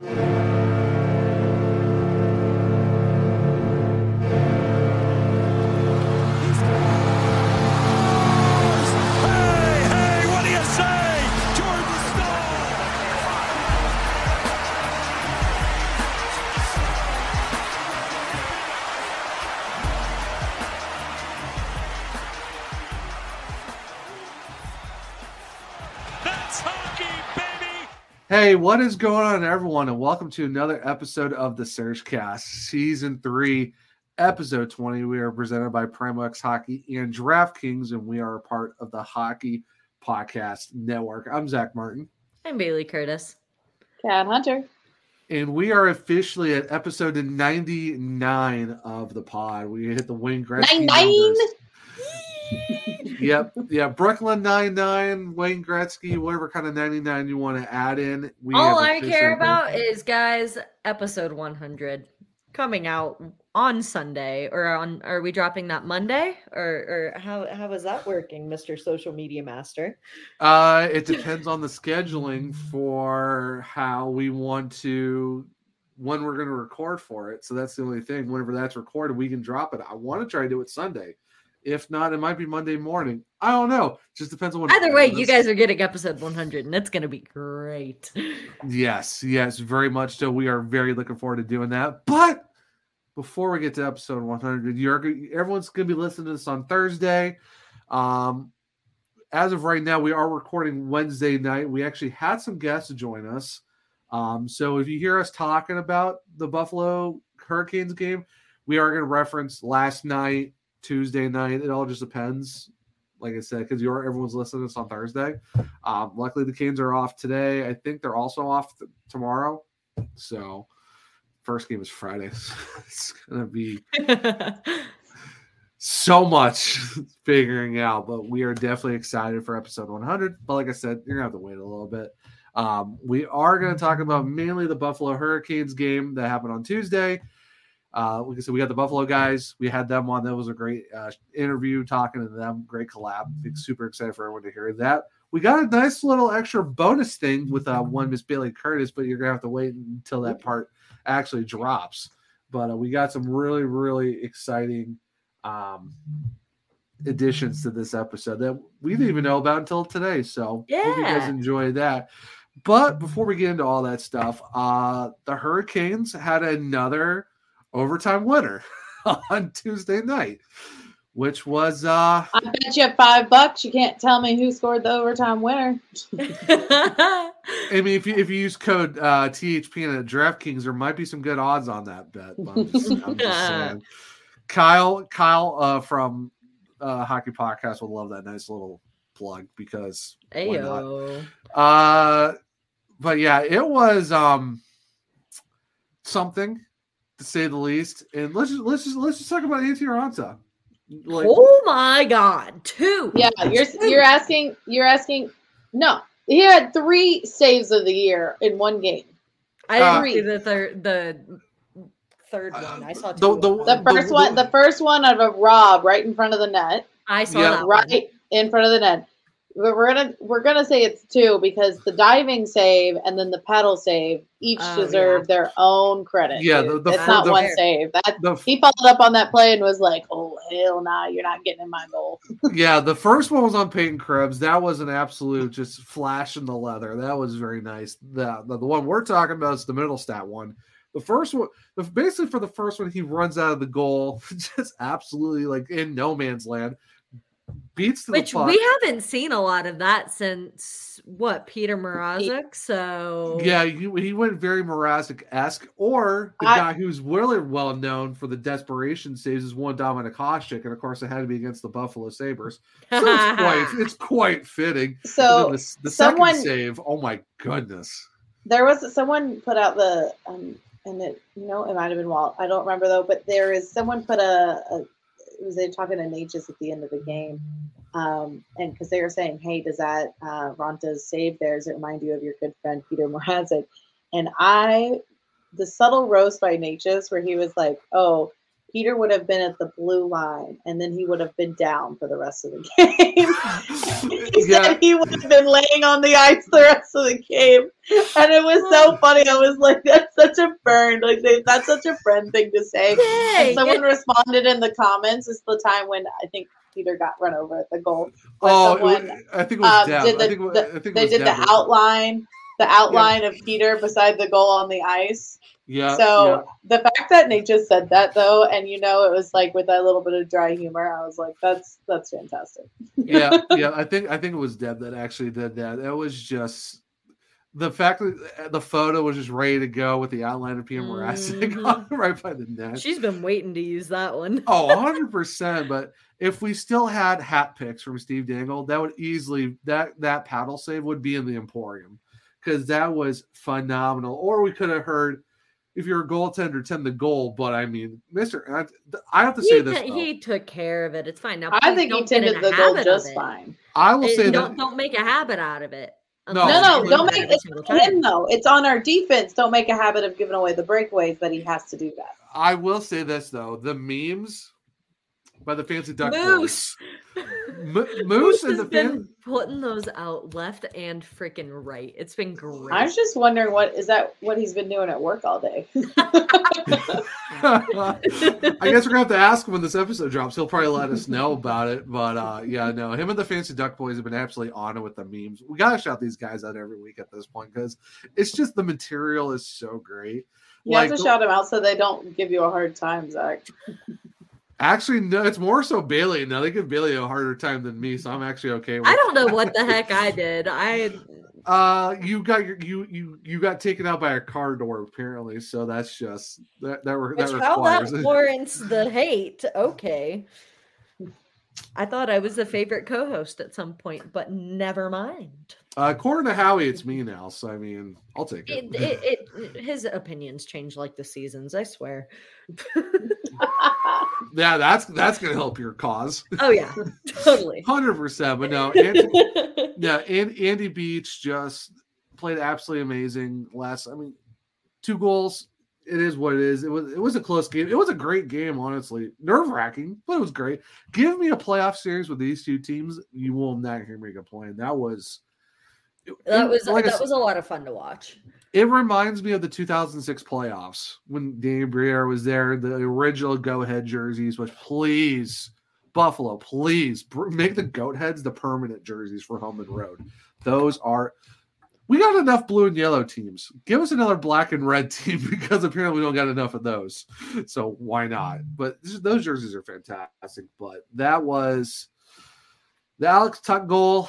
Hey, Hey, what is going on, everyone? And welcome to another episode of the Surge Cast, Season 3, Episode 20. We are presented by Primo Hockey and DraftKings, and we are a part of the Hockey Podcast Network. I'm Zach Martin, I'm Bailey Curtis. Kat Hunter. and we are officially at episode 99 of the pod. We hit the Wayne Gretzky Nine nine. Yep, yeah, Brooklyn 99, Wayne Gretzky, whatever kind of 99 you want to add in. We All I care about is, guys, episode 100 coming out on Sunday, or on are we dropping that Monday, or or how how is that working, Mister Social Media Master? Uh, it depends on the scheduling for how we want to when we're going to record for it. So that's the only thing. Whenever that's recorded, we can drop it. I want to try to do it Sunday. If not, it might be Monday morning. I don't know. Just depends on what. Either way, you guys are getting episode 100, and it's gonna be great. Yes, yes, very much so. We are very looking forward to doing that. But before we get to episode 100, you're everyone's going to be listening to this on Thursday. Um, as of right now, we are recording Wednesday night. We actually had some guests join us. Um, so if you hear us talking about the Buffalo Hurricanes game, we are going to reference last night, Tuesday night. It all just depends. Like I said, because you're everyone's listening to this on Thursday. Um, luckily, the Canes are off today. I think they're also off th- tomorrow. So, first game is Friday. it's gonna be so much figuring out, but we are definitely excited for episode 100. But like I said, you're gonna have to wait a little bit. Um, we are going to talk about mainly the Buffalo Hurricanes game that happened on Tuesday. Uh, like I said, we got the Buffalo guys. We had them on. That was a great uh, interview talking to them. Great collab. Super excited for everyone to hear that. We got a nice little extra bonus thing with uh, one Miss Bailey Curtis, but you're gonna have to wait until that part actually drops. But uh, we got some really, really exciting um, additions to this episode that we didn't even know about until today. So hope you guys enjoy that. But before we get into all that stuff, uh, the Hurricanes had another overtime winner on Tuesday night, which was uh, I bet you five bucks. You can't tell me who scored the overtime winner. I mean, if you if you use code uh, THP at DraftKings, there might be some good odds on that bet. I'm just, I'm just. Kyle, Kyle uh, from uh, Hockey Podcast will love that nice little plug because why not? Uh, but yeah, it was um something to say the least. And let's just let's just let's just talk about Antti Raanta. Like, oh my god, two. Yeah, you're you're asking. You're asking. No, he had three saves of the year in one game. I Uh, didn't see the third the third Uh, one. I saw two. the- of the- them. The first one, the first one of a Rob right in front of the net, I saw Yeah. that one. right in front of the net. But we're gonna we're gonna say it's two because the diving save and then the paddle save each Oh, deserve yeah. their own credit. Yeah, dude. the- the it's fir- not the- one save. That the he followed up on that play and was like, "Oh hell, nah, you're not getting in my goal." yeah, the first one was on Peyton Krebs. That was an absolute just flash in the leather. That was very nice. The, the the one we're talking about is the middle stat one. The first one, the, basically for the first one, he runs out of the goal, just absolutely like in no man's land. Beats to Which the puck. we haven't seen a lot of that since what Peter Mrazek. So Yeah, he, he went very Mrazek esque, or the I- guy who's really well known for the desperation saves is one Dominik Hasek, and of course it had to be against the Buffalo Sabres. So it's quite it's quite fitting. So the, the someone- second save, oh my goodness. there was someone put out the um and it you know it might have been Walt. I don't remember though, but there is someone put a, a was they talking to Necas at the end of the game. Um, and because they were saying, hey, does that uh, Raanta's save there, does it remind you of your good friend Peter Mrazek? And I, the subtle roast by Necas, where he was like, oh, Peter would have been at the blue line and then he would have been down for the rest of the game. he Yeah. said he would have been laying on the ice the rest of the game. And it was so funny. I was like, that's such a burn. Like, they, that's such a friend thing to say. Hey, And someone responded in the comments. It's the time when I think Peter got run over at the goal. Where Oh, someone, wa- I think it was um, Deb. did the- I think, the- I think it they was did Deb. the outline, the outline of Peter beside the goal on the ice. Yeah. so the fact that Necas said that though, and you know it was like with that little bit of dry humor, I was like, that's that's fantastic. yeah, yeah, yeah. I think I think it was Deb that actually did that. It was just the fact that the photo was just ready to go with the outline of Peter Mrazek Mhm. on right by the neck. She's been waiting to use that one. Oh, 100%. But if we still had hat picks from Steve Dangle, that would easily, that that paddle save would be in the Emporium because that was phenomenal. Or we could have heard, if you're a goaltender, tend the goal. But I mean, Mr. I, I have to say He, this. t- he took care of it. It's fine. Now, I think he don't get in tended the goal just fine. I will say don't that. don't make a habit out of it. No. No, no, don't make it make it's on him though. It's on our defense. Don't make a habit of giving away the breakaways but he has to do that. I will say this though: the memes by the fancy duck Moose. boys, Mo- Moose and has the been fan. putting those out left and freaking right. It's been great. I was just wondering what is that what he's been doing at work all day. I guess we're gonna have to ask him when this episode drops. He'll probably let us know about it. But uh, yeah, no, him and the fancy duck boys have been absolutely on it with the memes. We gotta shout these guys out every week at this point because it's just the material is so great. You have to shout him out so they don't give you a hard time, Zach. Actually, no, it's more so Bailey. Now they give Bailey a harder time than me, so I'm actually okay with. I don't know what the heck I did. I Uh, you got your you you you got taken out by a car door apparently, so that's just that that, re- that which how that requires. warrants the hate. Okay. I thought I was the favorite co-host at some point, but never mind. Uh, according to Howie, it's me now, so I mean, I'll take it. It, it, it his opinions change like the seasons. I swear. yeah, that's that's gonna help your cause, Oh yeah, totally. hundred percent. But no, Andy, yeah, and Andy Beach just played absolutely amazing. Last, I mean, two goals. It is what it is. It was it was a close game. It was a great game, honestly. Nerve wracking, but it was great. Give me a playoff series with these two teams. You will not hear me complain. That was that was like that said, was a lot of fun to watch. It reminds me of the 2006 playoffs when Danny Briere was there, the original go ahead jerseys, which please, Buffalo, please make the goat heads the permanent jerseys for home and road. Those are, we got enough blue and yellow teams. Give us another black and red team because apparently we don't got enough of those. So why not? But this- those jerseys are fantastic. But that was the Alex Tuch goal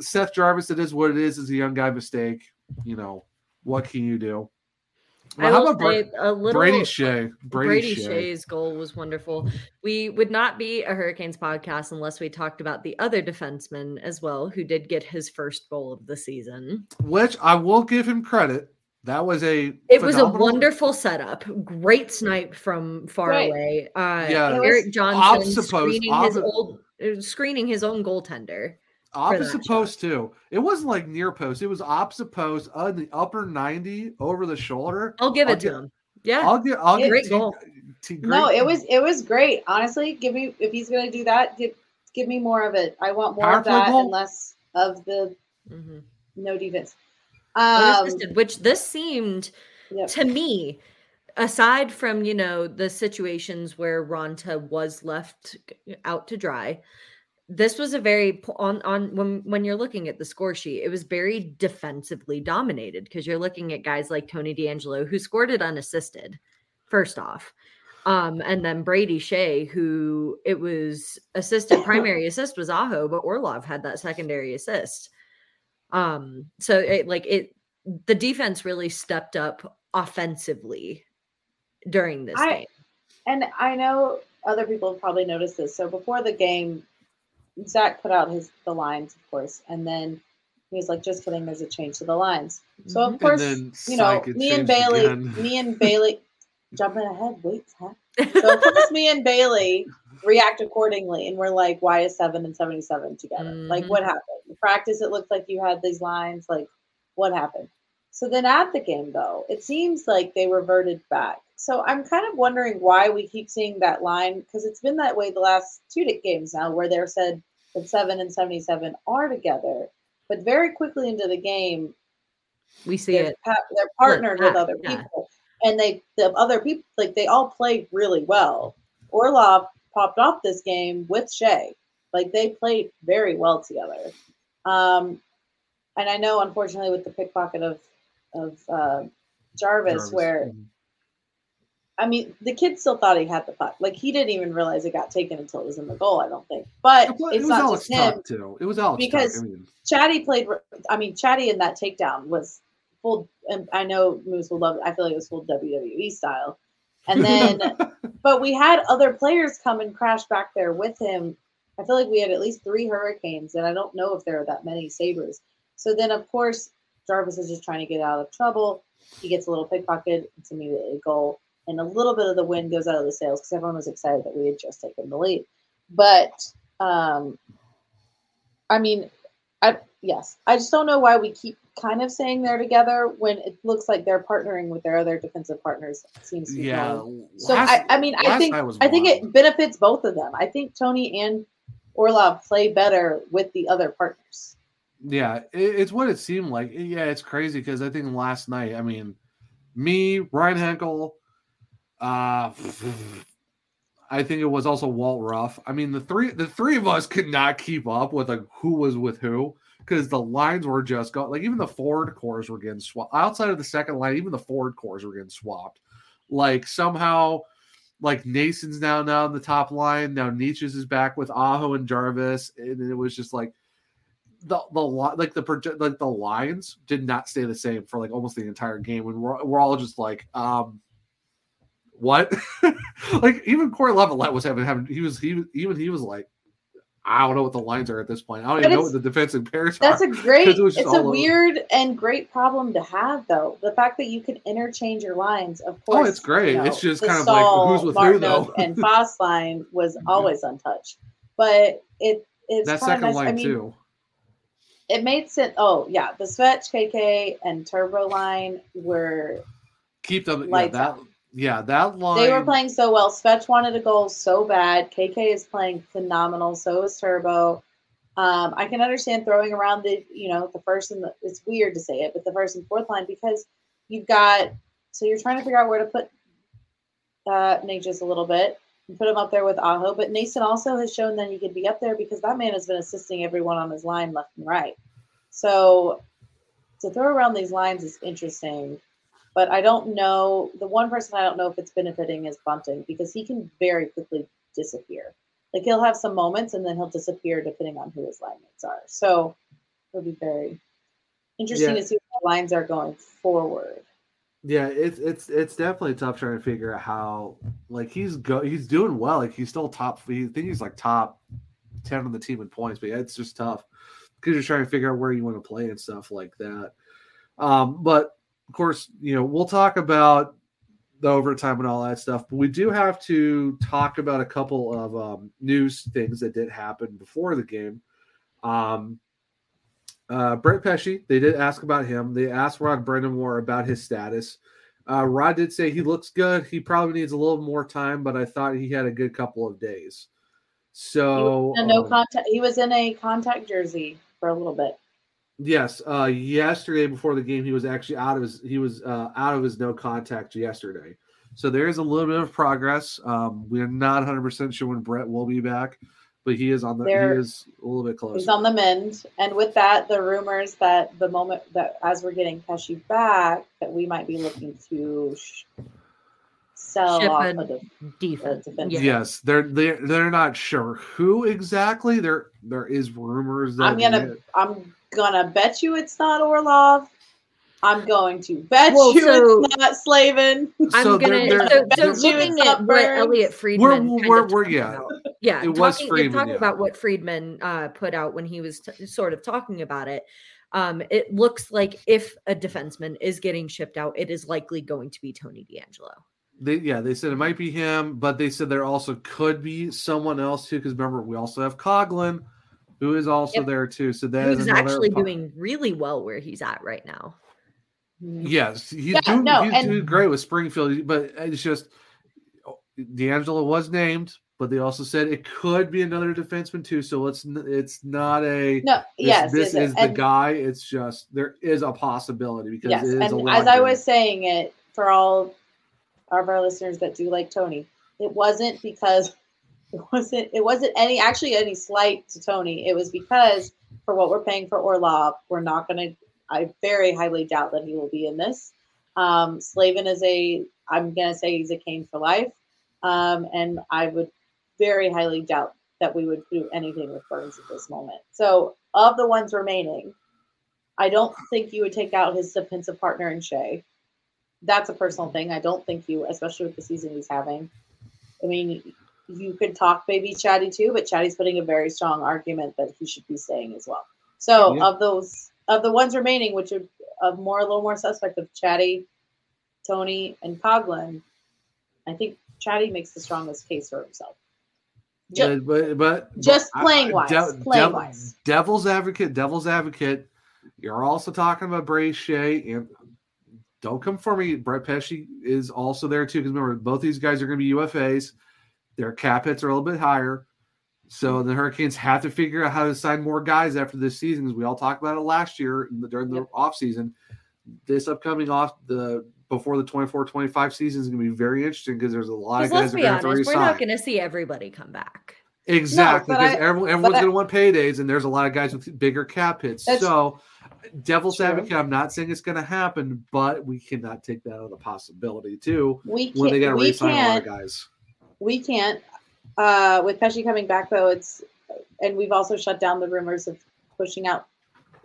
Seth Jarvis, it is what it is. Is a young guy mistake. You know what can you do? I Well, how about Bra- a little Brady Skjei? Brady, Brady, Skjei. Skjei's goal was wonderful. We would not be a Hurricanes podcast unless we talked about the other defenseman as well, who did get his first goal of the season. which I will give him credit. That was a. It was a phenomenal- wonderful setup. Great snipe from far Right. away. Uh, Yeah. It was Erik Johnson opposite post, screening his old, screening his own goaltender. For that opposite post too. It wasn't like near post. It was opposite post on the upper ninety over the shoulder. I'll give I'll it to get- him. Yeah, I'll get. I'll get Great T- goal. T- No, great- it was it was great. Honestly, give me if he's gonna do that, give give me more of it. I want more Power of that goal? and less of the Mhm. no defense. Um, which this seemed yep. to me, aside from you know the situations where Raanta was left out to dry, this was a very on on when when you're looking at the score sheet, it was very defensively dominated because you're looking at guys like Tony DeAngelo who scored it unassisted. First off. Um, and then Brady Skjei, who it was assisted primary assist was Aho, but Orlov had that secondary assist. Um, so it like it the defense really stepped up offensively during this I- game. And I know other people have probably noticed this. So before the game, Zach put out his the lines, of course, and then He was like, just kidding, there's a change to the lines. So Mhm. of course, then you know, Psych had me and Bailey, me and Bailey jumping ahead, wait, huh? So of course me and Bailey react accordingly and we're like, why is seven and 77 together? Like Mhm. what happened? In practice, it looked like you had these lines, like what happened? So then at the game though, it seems like they reverted back. So I'm kind of wondering why we keep seeing that line because it's been that way the last two games now where they're said that seven and 77 are together. But very quickly into the game, we see they're, it. pa- they're partnered with back, other yeah. people and they the other people like they all played really well orlov popped off this game with skjei like they played very well together um and i know unfortunately with the pickpocket of of uh, jarvis, Jarvis. where Mhm. I mean the kid still thought he had the puck like he didn't even realize it got taken until it was in the goal i don't think but It was- it's it not Alex just him too. It was Alex because- I mean, Chatty played. I mean, Chatty in that takedown was full. And I know Moose will love. it. I feel like it was full WWE style. And then, but we had other players come and crash back there with him. I feel like we had at least three Hurricanes, and I don't know if there are that many Sabres. So then, of course, Jarvis is just trying to get out of trouble. He gets a little pickpocket. It's immediately a goal, and a little bit of the wind goes out of the sails because everyone was excited that we had just taken the lead. But um, I mean, I yes, I just don't know why we keep kind of saying they're together when it looks like they're partnering with their other defensive partners. It seems to be yeah. So last- I, I mean, I think was I think it benefits both of them. I think Tony and Orlov play better with the other partners. Yeah, it, it's what it seemed like. Yeah, it's crazy because I think last night, I mean, me, Ryan Henkel, uh, I think it was also Walt Ruff. I mean, the three the three of us could not keep up with like who was with who because the lines were just going like even the forward cores were getting swapped outside of the second line. Even the forward cores were getting swapped. Like somehow, like Noesen's now now on the top line. Now Necas's is back with Aho and Jarvis, and it was just like the the like the like the lines did not stay the same for like almost the entire game and we're, we're all just like um what like even Corey Levitt was having having he was he even he was like I don't know what the lines are at this point I don't But even know what the defensive pairs That's are That's a great. it It's a over. weird and great problem to have, though. The fact that you can interchange your lines, of course. Oh, course. it's great. you It's just kind of like, who's with who, though? and Foss line was mm-hmm. always untouched, but it it's that second nice. line I mean, too it made sense. Oh yeah, the Svetch, KK, and Turbo line were keep them yeah, that out. Yeah that line they were playing so well. Svetch wanted a goal so bad. KK is playing phenomenal. So is Turbo. Um, I can understand throwing around the you know the first and the, it's weird to say it, but the first and fourth line because you've got so you're trying to figure out where to put uh, Necas a little bit and put him up there with Aho. But Noesen also has shown that he could be up there because that man has been assisting everyone on his line left and right. So to throw around these lines is interesting. But I don't know. The one person I don't know if it's benefiting is Bunting because he can very quickly disappear. Like he'll have some moments and then he'll disappear depending on who his line mates are. So it'll be very interesting Yeah. to see what the lines are going forward. Yeah, it's it's it's definitely tough trying to figure out how like he's go he's doing well. Like he's still top. He I think he's like top ten on the team in points, but yeah, it's just tough because you're trying to figure out where you want to play and stuff like that. Um, but of course, you know we'll talk about the overtime and all that stuff. But we do have to talk about a couple of um, news things that did happen before the game. Um, uh, Brett Pesce, they did ask about him. They asked Rod Brind'Amour about his status. Uh, Rod did say he looks good. He probably needs a little more time, but I thought he had a good couple of days. So no um, contact. He was in a contact jersey for a little bit. Yes, uh, yesterday before the game, he was actually out of his he was uh, out of his no contact yesterday. So there is a little bit of progress. Um, we're not 100 percent sure when Brett will be back, but he is on the There- he is a little bit closer. He's on the mend. And with that, the rumors that the moment that as we're getting Pesce back, that we might be looking to sh- sell Ship off of the defense. defense. Yeah. Yes, they're they're they're not sure who exactly. There there is rumors that I'm gonna I'm gonna bet you it's not Orlov. I'm going to bet Well, you so- it's not Slavin. I'm So gonna they're- they're- so they're- looking It's at not what Elliotte Friedman We're- kind we're- we're- talked yeah. about. yeah It was talking, Friedman, talking yeah. about what Friedman uh, put out when he was t- sort of talking about it Um, it looks like if a defenseman is getting shipped out, it is likely going to be Tony DeAngelo. They, yeah, they said it might be him, but they said there also could be someone else too. Because remember, we also have Coghlan, who is also Yep. there too. So that is Who's another actually po- doing really well where he's at right now. Mm-hmm. Yes, he's, Yeah, doing, no, he's and- doing great with Springfield, but it's just oh, DeAngelo was named, but they also said it could be another defenseman too. So it's n- it's not a No, this, yes, this yes, is the and- guy. It's just there is a possibility because Yes, it is and lot as I different. was saying it for all of our listeners that do like Tony, it wasn't because it wasn't it wasn't any actually any slight to Tony. It was because for what we're paying for Orlov, we're not going to. I very highly doubt that he will be in this. Um, Slavin is a. I'm going to say he's a cane for life, um, and I would very highly doubt that we would do anything with Burns at this moment. So, of the ones remaining, I don't think you would take out his defensive partner in Skjei. That's a personal thing. I don't think you, especially with the season he's having. I mean, you could talk maybe Chatty too, but Chatty's putting a very strong argument that he should be staying as well. So Yeah. of those of the ones remaining, which are of more a little more suspect of Chatty, Tony, and Coghlan, I think Chatty makes the strongest case for himself. Ju- but, but, but just I- playing I- wise, dev- playing dev- wise. Devil's advocate, devil's advocate. You're also talking about Bray Skjei and don't come for me. Brett Pesce is also there too. Because remember, both these guys are going to be UFAs. Their cap hits are a little bit higher. So hmm. the Hurricanes have to figure out how to sign more guys after this season. Because we all talked about it last year in the- during the Yep. offseason. This upcoming off the before the 24-25 season is going to be very interesting because there's a lot of guys let's be going to have to honest, we're not going to see everybody come back. Exactly, because everyone, everyone's going to want paydays, and there's a lot of guys with bigger cap hits. So, devil's true. advocate, I'm not saying it's going to happen, but we cannot take that out of the possibility too We when they got to re-sign a lot of guys. We can't. Uh, with Pesce coming back though, it's and we've also shut down the rumors of pushing out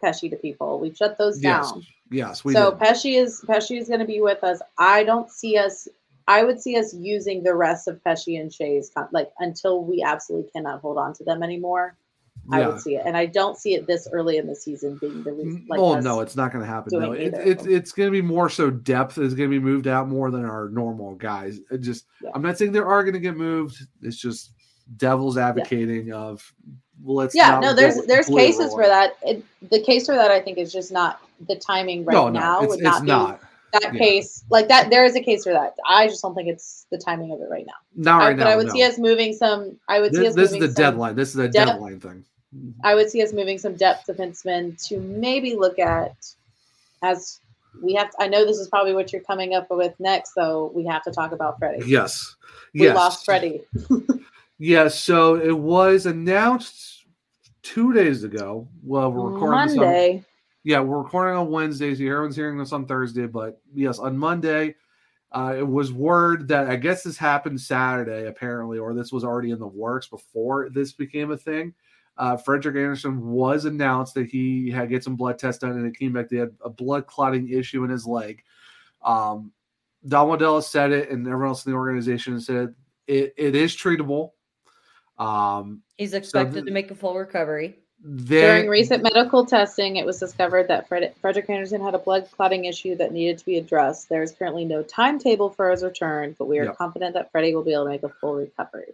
Pesce to people. We've shut those Yes, down. yes, we so did. Pesce is Pesce is going to be with us. I don't see us. I would see us using the rest of Pesce and Skjei's like until we absolutely cannot hold on to them anymore. I Yeah. would see it, and I don't see it this early in the season being the reason. Like oh no, it's not going to happen. No, it, it's it's going to be more so depth is going to be moved out more than our normal guys. It just Yeah. I'm not saying they are going to get moved. It's just devil's advocating of well, let's yeah, no, there's there's cases for that. It, the case for that I think is just not the timing right no, now. no, it's, would it's not not. That Yeah. case like that. There is a case for that. I just don't think it's the timing of it right now. Not I, right but. I would no. see us moving some. I would see This, us this is the deadline. This is a depth- deadline thing. I would see us moving some depth defensemen to maybe look at as we have. I know this is probably what you're coming up with next, so we have to talk about Freddie. Yes. We yes. lost Freddie. Yes. So it was announced two days ago. Well, we're recording this on- Monday. Yeah, we're recording on Wednesday. So everyone's hearing this on Thursday. But yes, on Monday, uh, it was word that I guess this happened Saturday, apparently, or this was already in the works before this became a thing. Uh, Frederik Andersen was announced that he had get some blood tests done, and it came back they had a blood clotting issue in his leg. Um, Don Waddell said it, and everyone else in the organization said it, it is treatable. Um, He's expected the- to make a full recovery. There, During recent medical testing, it was discovered that Fred- Frederik Andersen had a blood clotting issue that needed to be addressed. There is currently no timetable for his return, but we are Yep. confident that Freddie will be able to make a full recovery.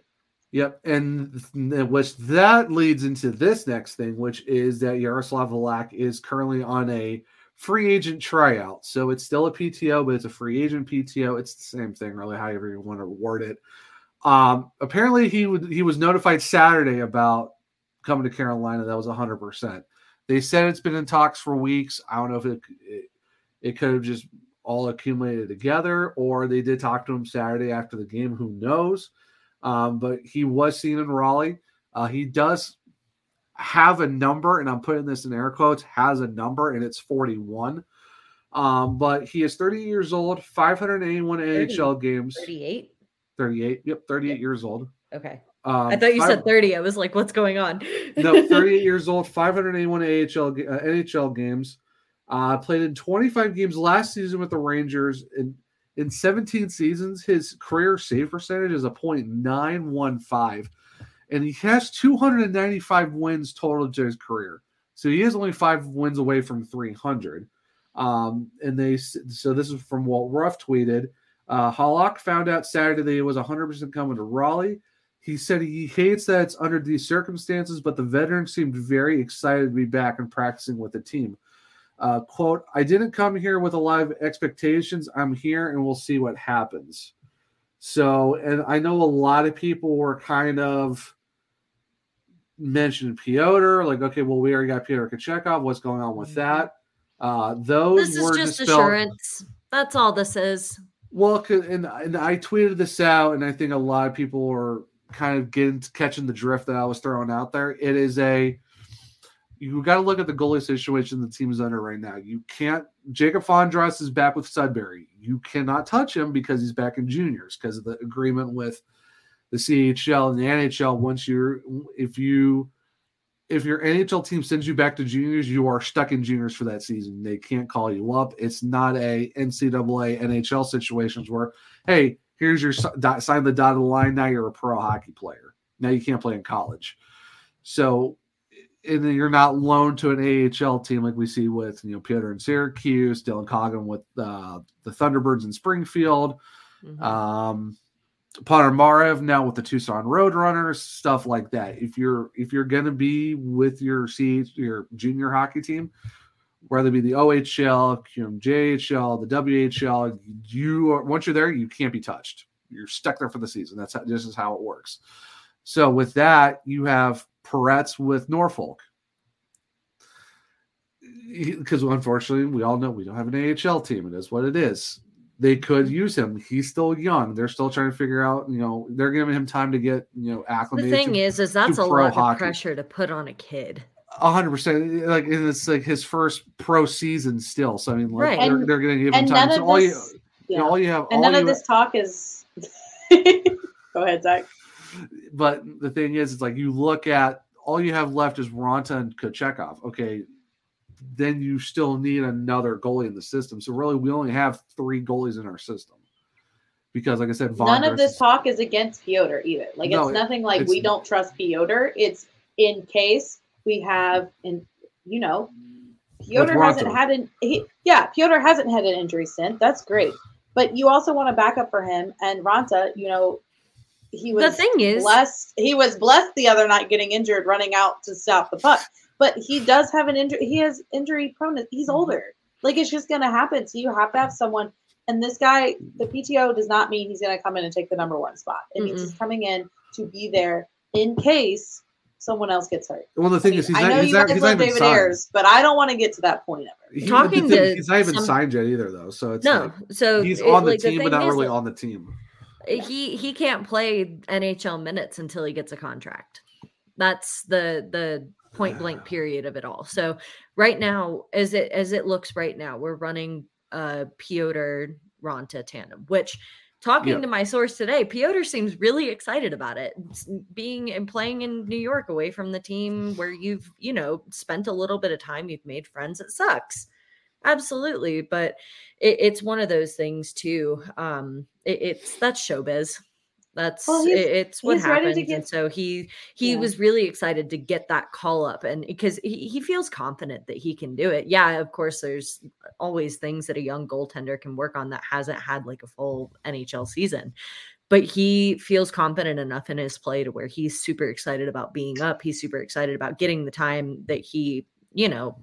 Yep, and which that leads into this next thing, which is that Jaroslav Halak is currently on a free agent tryout. So it's still a PTO, but it's a free agent PTO. It's the same thing, really, however you want to word it. Um, apparently, he would he was notified Saturday about coming to Carolina. That was hundred percent. They said it's been in talks for weeks. I don't know if it it, it could have just all accumulated together, or they did talk to him Saturday after the game. Who knows? Um, but he was seen in Raleigh. Uh, he does have a number, and I'm putting this in air quotes, has a number, and it's 41. Um, but he is 30 years old, 581 AHL games, 38? 38. Yep, 38 years old. Okay. Um, I thought you said 30. I was like, what's going on? no, 38 years old, 581 AHL uh, NHL games. Uh, played in 25 games last season with the Rangers. In in 17 seasons, his career save percentage is a .915, and he has 295 wins total to his career. So he is only five wins away from 300. Um, and they so this is from Walt Ruff tweeted. Uh, Halak found out Saturday that he was 100% coming to Raleigh. He said he hates that it's under these circumstances, but the veteran seemed very excited to be back and practicing with the team. Uh, quote, I didn't come here with a lot of expectations. I'm here and we'll see what happens. So, and I know a lot of people were kind of mentioning Pyotr, like, okay, well, we already got Pyotr Kochetkov. What's going on with Mhm. that? Uh, those This is were just dispelled- assurance. That's all this is. Well, and, and I tweeted this out, and I think a lot of people were kind of getting catching the drift that I was throwing out there. It is a you got to look at the goalie situation the team is under right now. You can't. Jacob Fondras is back with Sudbury. You cannot touch him because he's back in juniors because of the agreement with the CHL and the NHL. Once you're, if you, if your NHL team sends you back to juniors, you are stuck in juniors for that season. They can't call you up. It's not a NCAA NHL situations where, hey, here's your sign the dotted line. Now you're a pro hockey player. Now you can't play in college. So, and then you're not loaned to an AHL team like we see with you know Peter in Syracuse, Dylan Coghlan with uh, the Thunderbirds in Springfield, Mhm. um, Ponomarev now with the Tucson Roadrunners, stuff like that. If you're if you're gonna be with your C your junior hockey team, whether it be the OHL, JHL, the WHL, you are, once you're there, you can't be touched. You're stuck there for the season. That's how, this is how it works. So with that, you have Peretz with Norfolk. Because unfortunately, we all know we don't have an AHL team. It is what it is. They could use him. He's still young. They're still trying to figure out. You know, they're giving him time to get you know acclimated. The thing to- is, is that's a lot hockey. of pressure to put on a kid. A hundred percent. Like and it's like his first pro season still. So I mean, like Right. they're, And- they're going to give him time. So of all you, yeah. you know, all you have, and all none of you, this talk is. Go ahead, Zach. but the thing is, it's like you look at all you have left is Raanta and Kochetkov. Okay, then you still need another goalie in the system. So really, we only have three goalies in our system because, like I said, Von None of this is- talk is against Pyotr either. Like No, it's nothing like it's- we don't trust Pyotr. It's in case we have, and you know, Pyotr hasn't had an he, yeah, Pyotr hasn't had an injury since. That's great, but you also want to back up for him and Raanta. You know, he was The thing is, blessed. He was blessed the other night getting injured running out to stop the puck. But he does have an injury. He has injury proneness. He's Mm-hmm. older. Like it's just going to happen. So you have to have someone. And this guy, the PTO does not mean he's going to come in and take the number one spot. It means Mm-mm. he's coming in to be there in case someone else gets hurt. Well, the I, thing mean, is, he's I not, know he's you not, guys he's not even David signed. Ayers, but I don't want to get to that point ever. He- Talking the thing- to he's not even some- signed yet either, though. So it's no. like, So he's it- on the like, team, but not really that on the team. He he can't play NHL minutes until he gets a contract. That's the the point blank period of it all. So right now, as it as it looks right now, we're running uh Pyotr Raanta tandem, which talking Yeah. to my source today, Pyotr seems really excited about it. Being and playing in New York away from the team where you've, you know, spent a little bit of time, you've made friends. It sucks. Absolutely. But it, it's one of those things too. Um, it, it's that's showbiz. That's Well, it, it's what he's ready to happens. And so he he Yeah. was really excited to get that call up and because he, he feels confident that he can do it. Yeah, of course, there's always things that a young goaltender can work on that hasn't had like a full NHL season. But he feels confident enough in his play to where he's super excited about being up. He's super excited about getting the time that he, you know,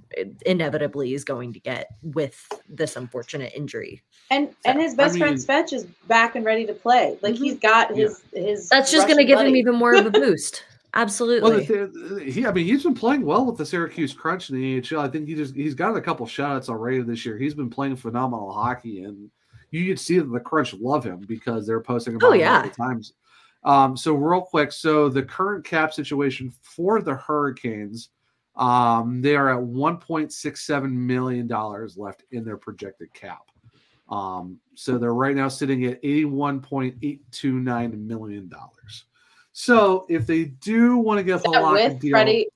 inevitably is going to get with this unfortunate injury. And and his I best mean- friend Svetch is back and ready to play. Like Mhm. he's got Yeah. his his. That's just going to Russian give him even more of a boost. Absolutely. Well, the, he, I mean, he's been playing well with the Syracuse Crunch in the AHL. I think he just he's got a couple shoutouts already this year. He's been playing phenomenal hockey, and you could see that the Crunch love him because they're posting about Oh, him all yeah. the times. Um, so real quick, so the current cap situation for the Hurricanes, um, they are at one point six seven million dollars left in their projected cap. Um, so they're right now sitting at eighty one point eight two nine million dollars. So if they do want to get that Halak with deal, Freddie.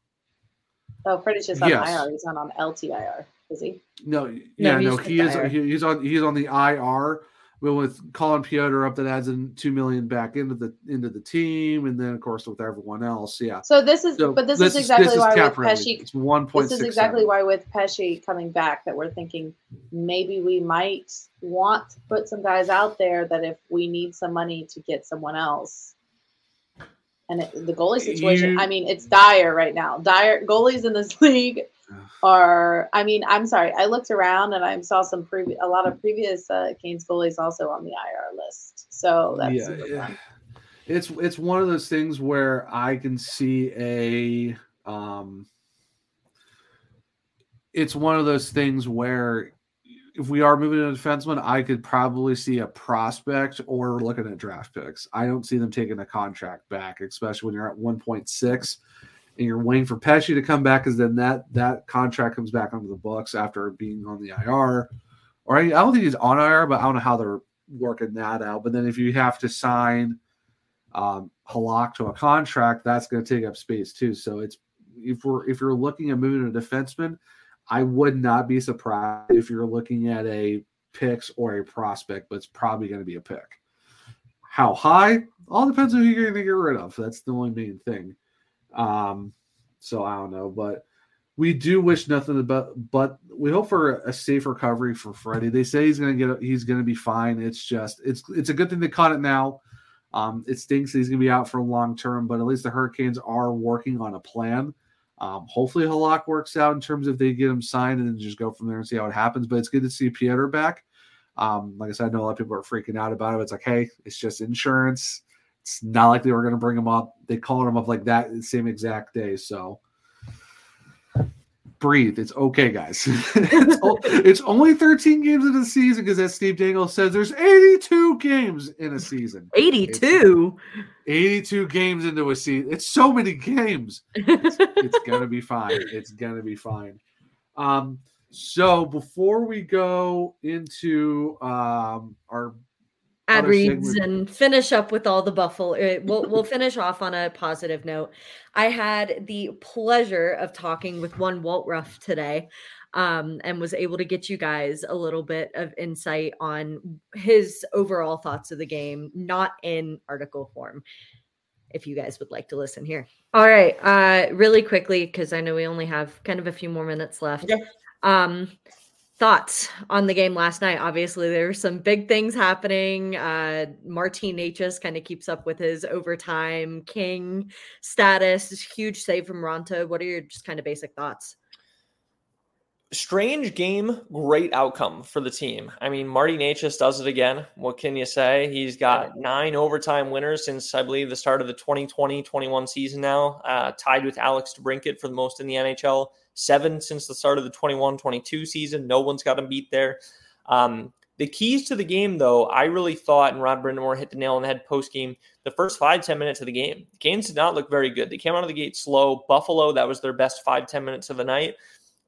Oh, Freddie's just on Yes. IR. He's not on LTIR, is he? no, yeah, no, he's he is IR. he's on he's on the IR, well, with calling Pyotr up, that adds in two million back into the into the team, and then of course with everyone else, yeah. So this is, So but this, is exactly this why with. Pesce, It's one point this is exactly why with Pesce coming back that we're thinking maybe we might want to put some guys out there that if we need some money to get someone else. And it, the goalie situation, You- I mean, it's dire right now. Dire goalies in this league are. I mean, I'm sorry. I looked around and I saw some previous, a lot of previous uh, Canes goalies also on the IR list. So that's yeah, super yeah. it's it's one of those things where I can see a um it's one of those things where if we are moving to a defenseman, I could probably see a prospect or looking at draft picks. I don't see them taking a contract back, especially when you're at 1.6 and you're waiting for Pesce to come back, because then that that contract comes back onto the books after being on the IR. Or I, I don't think he's on IR, but I don't know how they're working that out. But then if you have to sign um, Halak to a contract, that's going to take up space too. So it's if we're if you're looking at moving a defenseman, I would not be surprised if you're looking at a picks or a prospect, but it's probably going to be a pick. How high? All depends on who you're going to get rid of. That's the only main thing. Um, so I don't know, but we do wish nothing about, but we hope for a safe recovery for Freddie. They say he's to get, he's to be fine. It's just, it's, it's a good thing they caught it now. Um, it stinks he's to be out for long term, but at least the Hurricanes are working on a plan. Um, hopefully Halak works out in terms of they get him signed and then just go from there and see how it happens. But it's good to see Pieter back. Um, like I said, I know a lot of people are freaking out about it. It's like, hey, it's just insurance. It's not like they were going to bring him up. They called him up like that the same exact day. So breathe. It's okay, guys. it's, o- it's only 13 games in a season because, as Steve Dangle says, there's 82 games in a season. 82. 82 games into a season. It's so many games. It's, it's gonna be fine. It's gonna be fine. Um, so before we go into um our ad reads and finish up with all the buffalo uh, we'll, we'll finish off on a positive note. I had the pleasure of talking with one walt ruff today um, and was able to get you guys a little bit of insight on his overall thoughts of the game not in article form if you guys would like to listen here. All right uh really quickly because i know we only have kind of a few more minutes left. Okay. um thoughts on the game last night obviously there were some big things happening uh martin Necas kind of keeps up with his overtime king status huge save from raanta what are your just kind of basic thoughts strange game, great outcome for the team. I mean, Marty Natchez does it again. What can you say? He's got nine overtime winners since I believe the start of the 2020-21 season now, uh, tied with Alex DeBrincat for the most in the NHL. Seven since the start of the 21-22 season. No one's got him beat there. Um, the keys to the game, though, I really thought, and Rod Brind'Amour hit the nail on the head post game. The first five ten minutes of the game, the Canes did not look very good. They came out of the gate slow. Buffalo, that was their best five ten minutes of the night.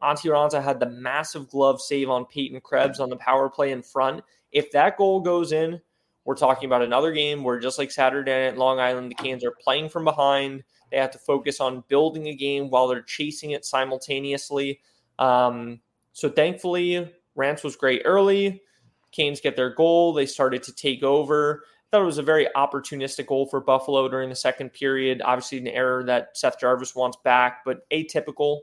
Antti Raanta had the massive glove save on Peyton Krebs on the power play in front. If that goal goes in, we're talking about another game where, just like Saturday at Long Island, the Canes are playing from behind. They have to focus on building a game while they're chasing it simultaneously. Um, so thankfully, Rance was great early. Canes get their goal. They started to take over. I thought it was a very opportunistic goal for Buffalo during the second period. Obviously, an error that Seth Jarvis wants back, but atypical.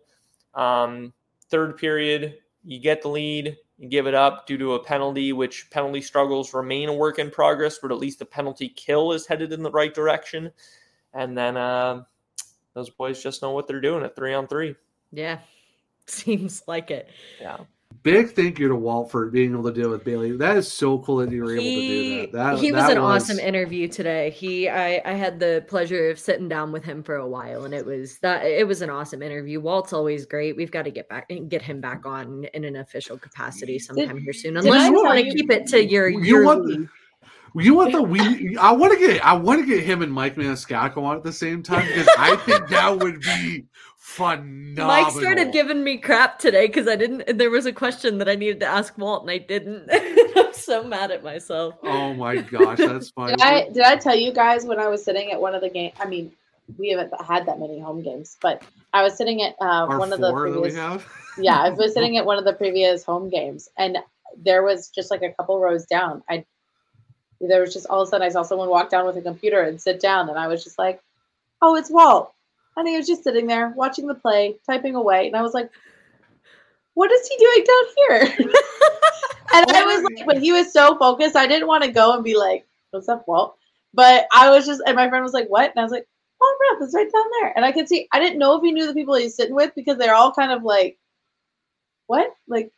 Um, third period, you get the lead, you give it up due to a penalty, which penalty struggles remain a work in progress, but at least the penalty kill is headed in the right direction. And then uh, those boys just know what they're doing at three on three. yeah seems like it Yeah. big thank you to Walt for being able to deal with Bailey. That is so cool that you were able to do that. That he was that an awesome interview today. He I, I had the pleasure of sitting down with him for a while and it was that it was an awesome interview. Walt's always great. We've got to get back and get him back on in an official capacity sometime here soon. Unless you want to keep it to your You your want league. You want the we? I want to get I want to get him and Mike Maniscalco on at the same time because I think that would be phenomenal. Mike started giving me crap today because I didn't. There was a question that I needed to ask Walt and I didn't. I'm so mad at myself. Oh my gosh, that's funny. Did I did I tell you guys when I was sitting at one of the game? I mean, we haven't had that many home games, but I was sitting at uh, one of the four that we previous. have. yeah, I was sitting at one of the previous home games, and there was just like a couple rows down. I there was just all of a sudden I saw someone walk down with a computer and sit down, and I was just like, "Oh, it's Walt," and he was just sitting there watching the play, typing away, and I was like, "What is he doing down here?" and I was like, but he was so focused, I didn't want to go and be like, "What's up, Walt?" But I was just, and my friend was like, "What?" And I was like, "Oh, Rep is right down there," and I could see. I didn't know if he knew the people he's sitting with because they're all kind of like, "What?" Like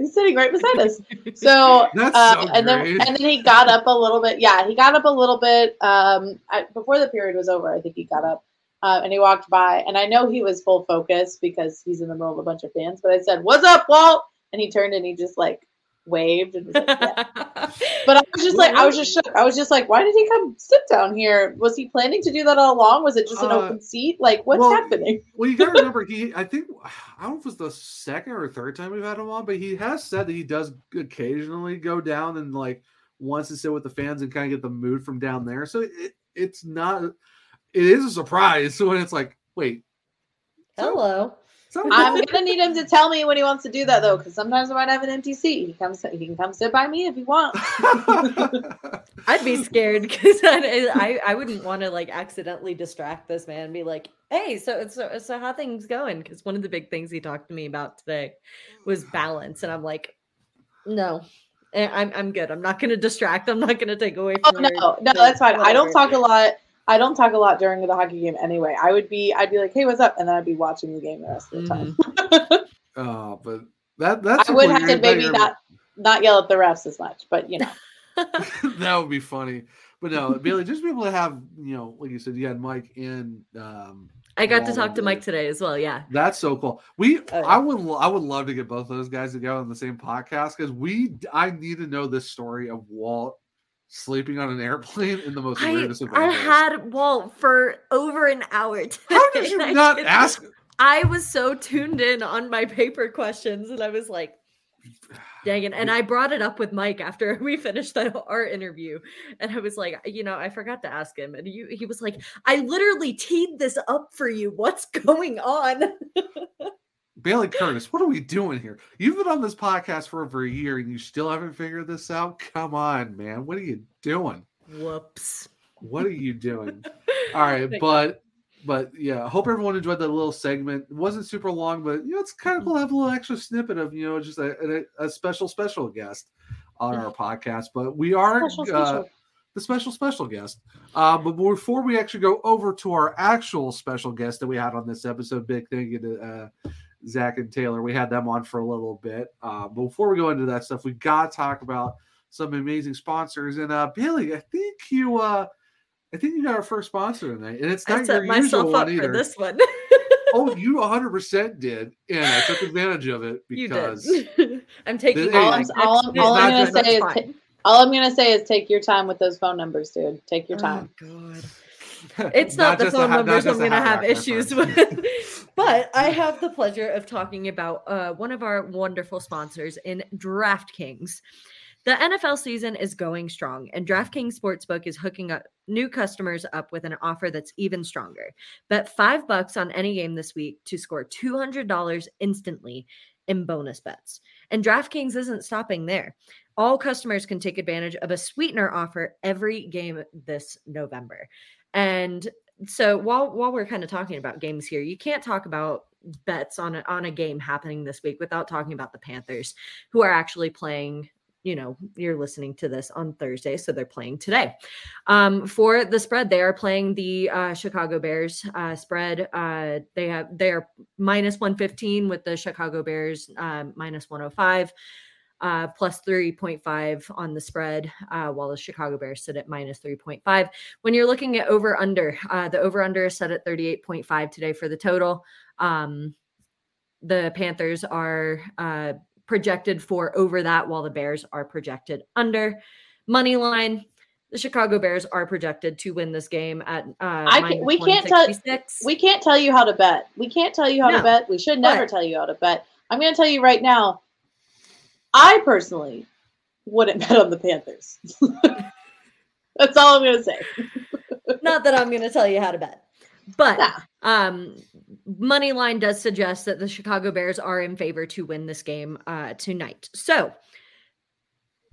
he's sitting right beside us. So, That's uh, so and then and then he got up a little bit. Yeah, he got up a little bit um, I, before the period was over. I think he got up uh, and he walked by, and I know he was full focus because he's in the middle of a bunch of fans. But I said, "What's up, Walt?" And he turned and he just like waved and was like, "Yeah." But I was just like, I was just shook. I was just like, why did he come sit down here? Was he planning to do that all along? Was it just an Uh, open seat? Like, what's well, happening? Well, you gotta remember he. I think I don't know if it was the second or third time we've had him on, but he has said that he does occasionally go down and like wants to sit with the fans and kind of get the mood from down there. So it, it's not. It is a surprise when it's like, wait, Hello. So- I'm gonna need him to tell me when he wants to do that though, because sometimes I might have an empty seat. He comes, he can come sit by me if he wants. I'd be scared because I, I I wouldn't want to like accidentally distract this man and be like, hey, so so so how things going? Because one of the big things he talked to me about today was balance, and I'm like, no, eh, I'm I'm good. I'm not going to distract. I'm not going to take away Oh from. no, no, that's fine. I don't talk a lot. I don't talk a lot during the hockey game anyway. I would be, I'd be like, hey, what's up? And then I'd be watching the game the rest of the time. Mhm. Oh, but that that's I would have to maybe there. not not yell at the refs as much, but you know. that would be funny. But no, Bailey, just be able to have you know, like you said, you had Mike and um, I got to talk to Mike today as well. Yeah. That's so cool. We, Oh, yeah. I would, I would love to get both those guys together on the same podcast because we, I need to know this story of Walt sleeping on an airplane in the most I, weirdest of I had Walt for over an hour. Today. How did you I not couldn't- ask? I was so tuned in on my paper questions, and I was like, dang it. And I brought it up with Mike after we finished the, our interview. And I was like, you know, I forgot to ask him. And he, he was like, I literally teed this up for you. What's going on? Bailey Curtis, what are we doing here? You've been on this podcast for over a year and you still haven't figured this out. Come on, man. What are you doing? Whoops. What are you doing? All right, but but yeah, hope everyone enjoyed that little segment. It wasn't super long, but you know, it's kind of cool to have a little extra snippet of you know just a, a, a special special guest on our podcast. But we are Special, uh, special. the special special guest. Uh, but before we actually go over to our actual special guest that we had on this episode, big thank you to uh, Zach and Taylor. We had them on for a little bit. Uh, but before we go into that stuff, we got to talk about some amazing sponsors. And uh, Bailey, I think you. Uh, I think you got our first sponsor tonight, and it's I not set your myself usual up one for either. this one. oh, you 100% did, and I took advantage of it because. I'm taking Hey, all my I'm, all, I'm- all I'm gonna just- say is that's ta- fine. all I'm gonna say is take your time with those phone numbers, dude. Take your time. Oh, God. It's not, the just phone ha- numbers I'm going to have rack issues reference. with. But I have the pleasure of talking about uh, one of our wonderful sponsors in DraftKings. The NFL season is going strong, and DraftKings Sportsbook is hooking up new customers up with an offer that's even stronger. Bet five bucks on any game this week to score $200 instantly in bonus bets. And DraftKings isn't stopping there. All customers can take advantage of a sweetener offer every game this November. And so while while we're kind of talking about games here, you can't talk about bets on a, on a game happening this week without talking about the Panthers, who are actually playing. You know, you're listening to this on Thursday, so they're playing today. Um, for the spread, they are playing the uh, Chicago Bears uh, spread. Uh, they have they are minus 115 with the Chicago Bears uh, minus 105 uh, plus 3.5 on the spread, uh, while the Chicago Bears sit at minus 3.5. When you're looking at over under, uh, the over under is set at 38.5 today for the total. Um, the Panthers are uh, projected for over that, while the Bears are projected under. Money line. The Chicago Bears are projected to win this game at uh, I can- we can't tell- We can't tell you how to bet. We can't tell you how No, to bet. We should never but- tell you how to bet. I'm going to tell you right now. I personally wouldn't bet on the Panthers. That's all I'm going to say. not that I'm going to tell you how to bet, but Nah. um, money line does suggest that the Chicago Bears are in favor to win this game uh, tonight. So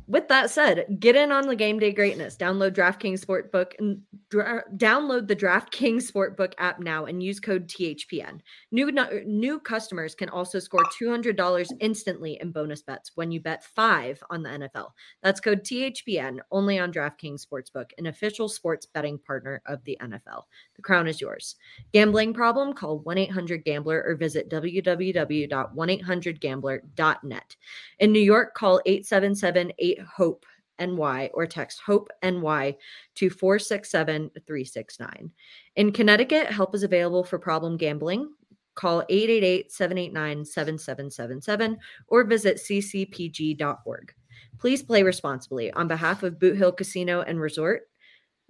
with that said, get in on the game day greatness. Download DraftKings Sportbook and dra- download the DraftKings Sportbook app now and use code THPN. New new customers can also score $200 instantly in bonus bets when you bet 5 on the NFL. That's code THPN only on DraftKings Sportsbook, an official sports betting partner of the NFL. The crown is yours. Gambling problem? Call 1-800-GAMBLER or visit www.1800gambler.net. In New York, call 877 8 HOPE NY or text HOPE NY to 467 369. In Connecticut, help is available for problem gambling. Call 888 789 7777 or visit ccpg.org. Please play responsibly. On behalf of Boot Hill Casino and Resort,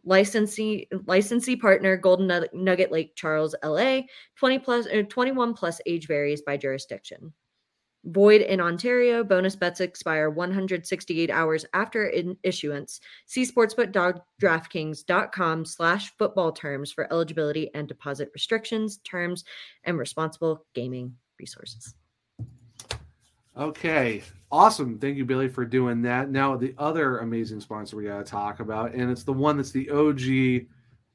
licensee licensee partner Golden Nugget Lake Charles, LA. 20 uh, 21 plus age varies by jurisdiction. Void in Ontario. Bonus bets expire 168 hours after in issuance. See sportsbook.draftkings.com slash football terms for eligibility and deposit restrictions, terms, and responsible gaming resources. Okay. Awesome. Thank you, Billy, for doing that. Now, the other amazing sponsor we got to talk about, and it's the one that's the OG,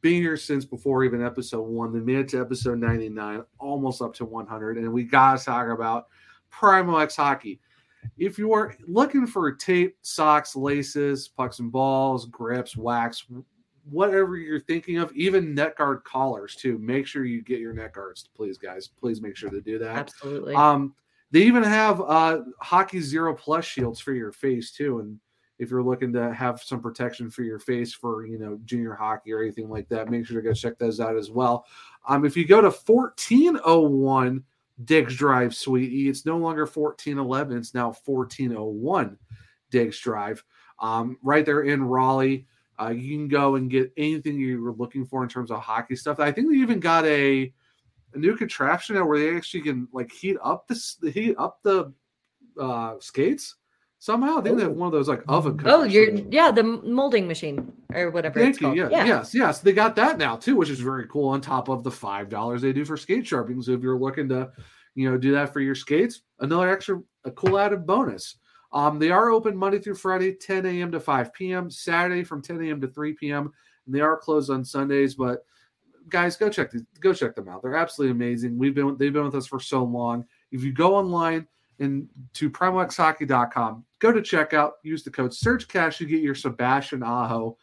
being here since before even episode one. Made it to episode 99, almost up to 100. And we got to talk about Primo X Hockey. If you are looking for tape, socks, laces, pucks and balls, grips, wax, whatever you're thinking of, even net guard collars too, make sure you get your net guards, please, guys. Please make sure to do that. Absolutely. Um, they even have uh, Hockey Zero Plus shields for your face too, and if you're looking to have some protection for your face for you know junior hockey or anything like that, make sure to go check those out as well. Um, if you go to 1401 Diggs Drive, sweetie. It's no longer 1411, it's now 1401 Diggs Drive. Um, right there in Raleigh. Uh, you can go and get anything you're looking for in terms of hockey stuff. I think they even got a, a new contraption now where they actually can like heat up the heat up the uh, skates somehow. I think they have one of those like oven. Oh, you're yeah, the molding machine or whatever Thank it's you. called. Yeah, Yes. Yes. They got that now too, which is very cool. On top of the five dollars they do for skate sharpening. So if you're looking to, you know, do that for your skates, another extra a cool added bonus. Um, they are open Monday through Friday, 10 a.m. to 5 p.m. Saturday from 10 a.m. to 3 p.m. And they are closed on Sundays. But guys, go check these, go check them out. They're absolutely amazing. We've been they've been with us for so long. If you go online and to primoxhockey.com, go to checkout, use the code SurgeCast, you get your Sebastian Aho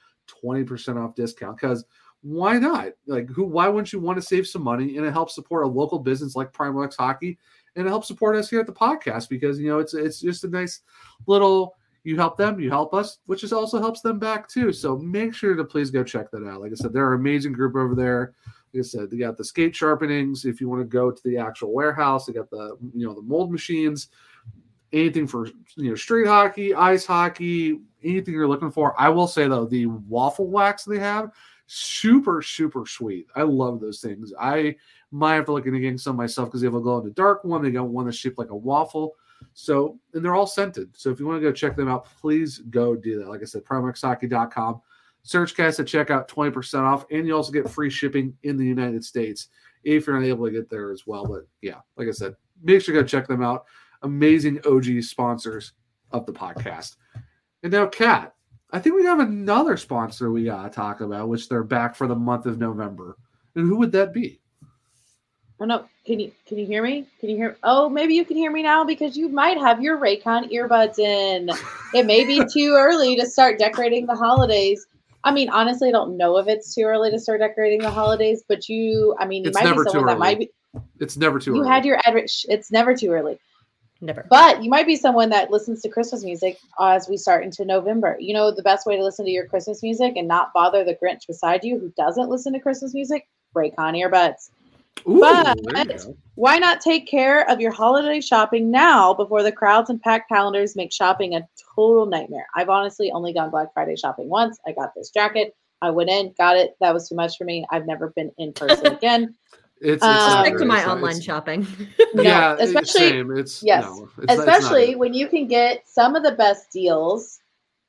20% off discount. Because why not? Like who why wouldn't you want to save some money? And it helps support a local business like Primo X Hockey and it helps support us here at the podcast because you know it's it's just a nice little you help them, you help us, which is also helps them back too. So make sure to please go check that out. Like I said, they're an amazing group over there. Like I said, they got the skate sharpenings. If you want to go to the actual warehouse, they got the you know the mold machines, anything for you know street hockey, ice hockey, anything you're looking for. I will say though, the waffle wax they have, super super sweet. I love those things. I might have to look into getting some myself because they have a glow in the dark one. They got one that's shaped like a waffle. So, and they're all scented. So if you want to go check them out, please go do that. Like I said, primoxhockey.com. SurgeCast at checkout 20% off. And you also get free shipping in the United States if you're not able to get there as well. But yeah, like I said, make sure to go check them out. Amazing OG sponsors of the podcast. And now, Kat, I think we have another sponsor we got to talk about, which they're back for the month of November. And who would that be? Oh no, can you can you hear me? Can you hear? Oh, maybe you can hear me now because you might have your Raycon earbuds in. It may be too early to start decorating the holidays. I mean, honestly, I don't know if it's too early to start decorating the holidays, but you, I mean, you It's might never be too someone that might be. It's never too You early. You had your ad. It's never too early, Never. but you might be someone that listens to Christmas music as we start into November. You know, the best way to listen to your Christmas music and not bother the Grinch beside you who doesn't listen to Christmas music, Raycon earbuds. Ooh, but- there you go. Why not take care of your holiday shopping now before the crowds and packed calendars make shopping a total nightmare? I've honestly only gone Black Friday shopping once. I got this jacket. I went in, got it. That was too much for me. I've never been in person again. It's, it's Um, Stick to my It's online it's- shopping. No, yeah, it's especially- same. It's yes, no, it's, it's Especially it. when you can get some of the best deals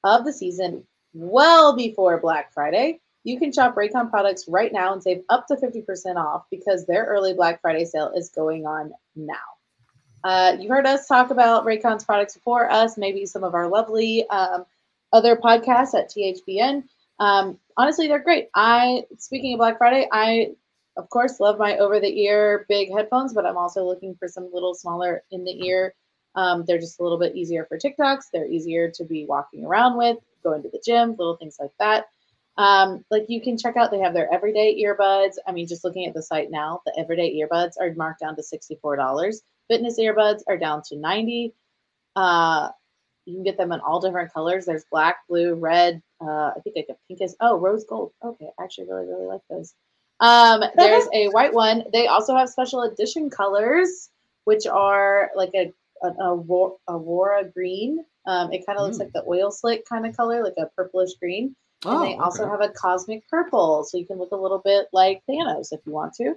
of the season well before Black Friday. You can shop Raycon products right now and save up to 50% off because their early Black Friday sale is going on now. Uh, you heard us talk about Raycon's products before us, maybe some of our lovely um, other podcasts at THPN. Um, honestly, they're great. I speaking of Black Friday, I of course love my over the ear big headphones, but I'm also looking for some little smaller in the ear. Um, they're just a little bit easier for TikToks. They're easier to be walking around with, going to the gym, little things like that. Um, like you can check out, they have their everyday earbuds. I mean, just looking at the site now, the everyday earbuds are marked down to $64. Fitness earbuds are down to 90. Uh, you can get them in all different colors. There's black, blue, red. Uh, I think like a pink is, Oh, rose gold. Okay, I actually really, really like those. Um, there's a white one. They also have special edition colors, which are like a an aurora, aurora green. Um, it kind of looks Mm. like the oil slick kind of color, like a purplish green. And Oh, they also have a cosmic purple, so you can look a little bit like Thanos if you want to.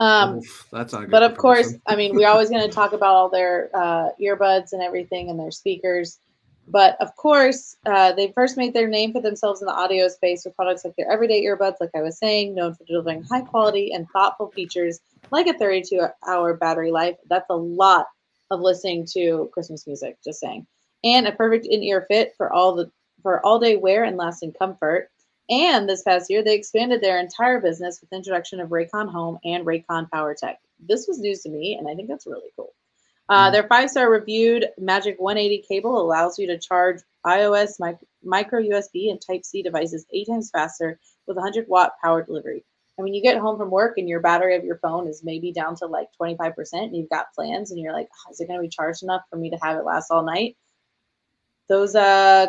Um, Oof, that's not good but of course. I mean, we're always going to talk about all their uh, earbuds and everything and their speakers. But of course, uh, they first made their name for themselves in the audio space with products like their everyday earbuds, like I was saying, known for delivering high quality and thoughtful features like a 32 hour battery life. That's a lot of listening to Christmas music, just saying. And a perfect in ear fit for all the for all day wear and lasting comfort. And this past year, they expanded their entire business with the introduction of Raycon Home and Raycon Power Tech. This was news to me, and I think that's really cool. Uh, Mhm. Their five star reviewed Magic 180 cable allows you to charge iOS mic- micro USB and Type C devices eight times faster with 100 watt power delivery. And when you get home from work and your battery of your phone is maybe down to like 25%, and you've got plans, and you're like, "Oh, is it going to be charged enough for me to have it last all night? Those uh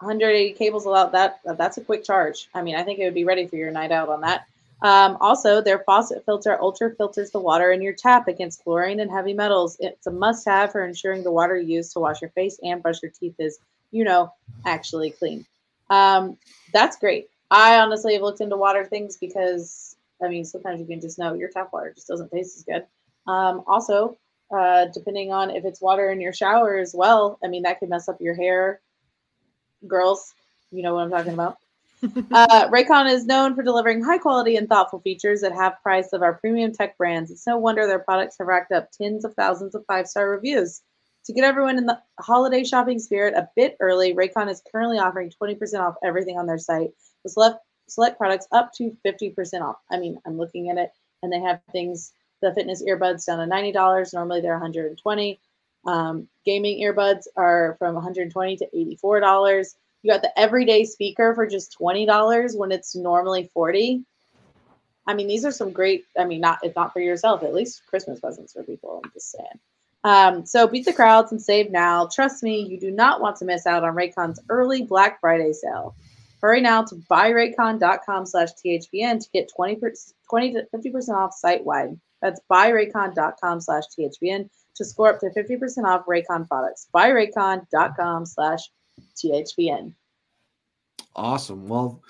180 cables allow that that's a quick charge. I mean, I think it would be ready for your night out on that. Um, also, their faucet filter ultra filters the water in your tap against chlorine and heavy metals. It's a must-have for ensuring the water you use to wash your face and brush your teeth is, you know, actually clean. Um, that's great. I honestly have looked into water things because I mean, sometimes you can just know your tap water just doesn't taste as good. Um, also, uh, depending on if it's water in your shower as well, I mean, that could mess up your hair. Girls, you know what I'm talking about. uh, Raycon is known for delivering high quality and thoughtful features at half price of our premium tech brands. It's no wonder their products have racked up tens of thousands of five star reviews. To get everyone in the holiday shopping spirit a bit early, Raycon is currently offering 20% off everything on their site with select, select products up to 50% off. I mean, I'm looking at it and they have things, the fitness earbuds down to $90. Normally they're 120 um, Gaming earbuds are from 120 to $84. You got the everyday speaker for just $20 when it's normally 40 I mean, these are some great, I mean, not if not for yourself, at least Christmas presents for people. I'm just saying. Um, so beat the crowds and save now. Trust me, you do not want to miss out on Raycon's early Black Friday sale. Hurry now to buyraycon.com slash THPN to get 20, 20 to 50% off site wide. That's buyraycon.com slash THPN to score up to 50% off Raycon products. Buyraycon.com slash THPN. Awesome. Well,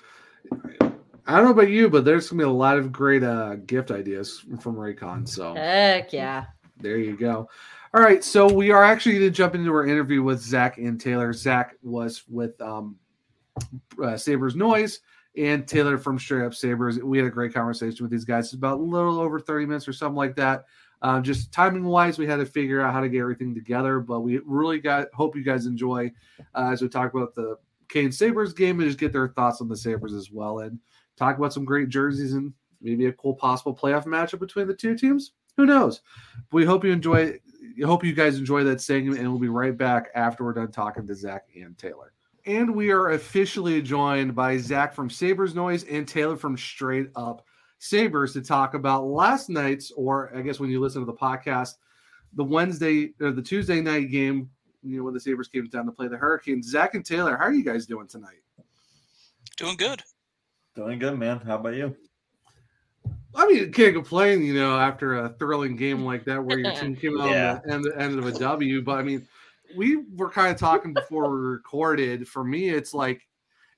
I don't know about you, but there's gonna be a lot of great uh, gift ideas from Raycon. So Heck yeah. there you go. All right, so we are actually going to jump into our interview with Zach and Taylor. Zach was with um, uh, Sabre Noise and Taylor from Straight Up Sabres. We had a great conversation with these guys. It's about a little over 30 minutes or something like that. Um, just timing wise, we had to figure out how to get everything together, but we really got hope you guys enjoy uh, as we talk about the Canes Sabres game and just get their thoughts on the Sabres as well and talk about some great jerseys and maybe a cool possible playoff matchup between the two teams. Who knows? We hope you enjoy. Hope you guys enjoy that segment, and we'll be right back after we're done talking to Zach and Taylor. And we are officially joined by Zach from Sabre Noise and Taylor from Straight Up Sabres to talk about last night's, or I guess when you listen to the podcast, the Wednesday or the Tuesday night game. You know when the Sabres came down to play the Hurricanes. Zach and Taylor, how are you guys doing tonight? Doing good. Doing good, man. How about you? I mean, can't complain, you know, after a thrilling game like that where your team came out Yeah. on the end, end of a W. But I mean, we were kind of talking before we recorded. For me, it's like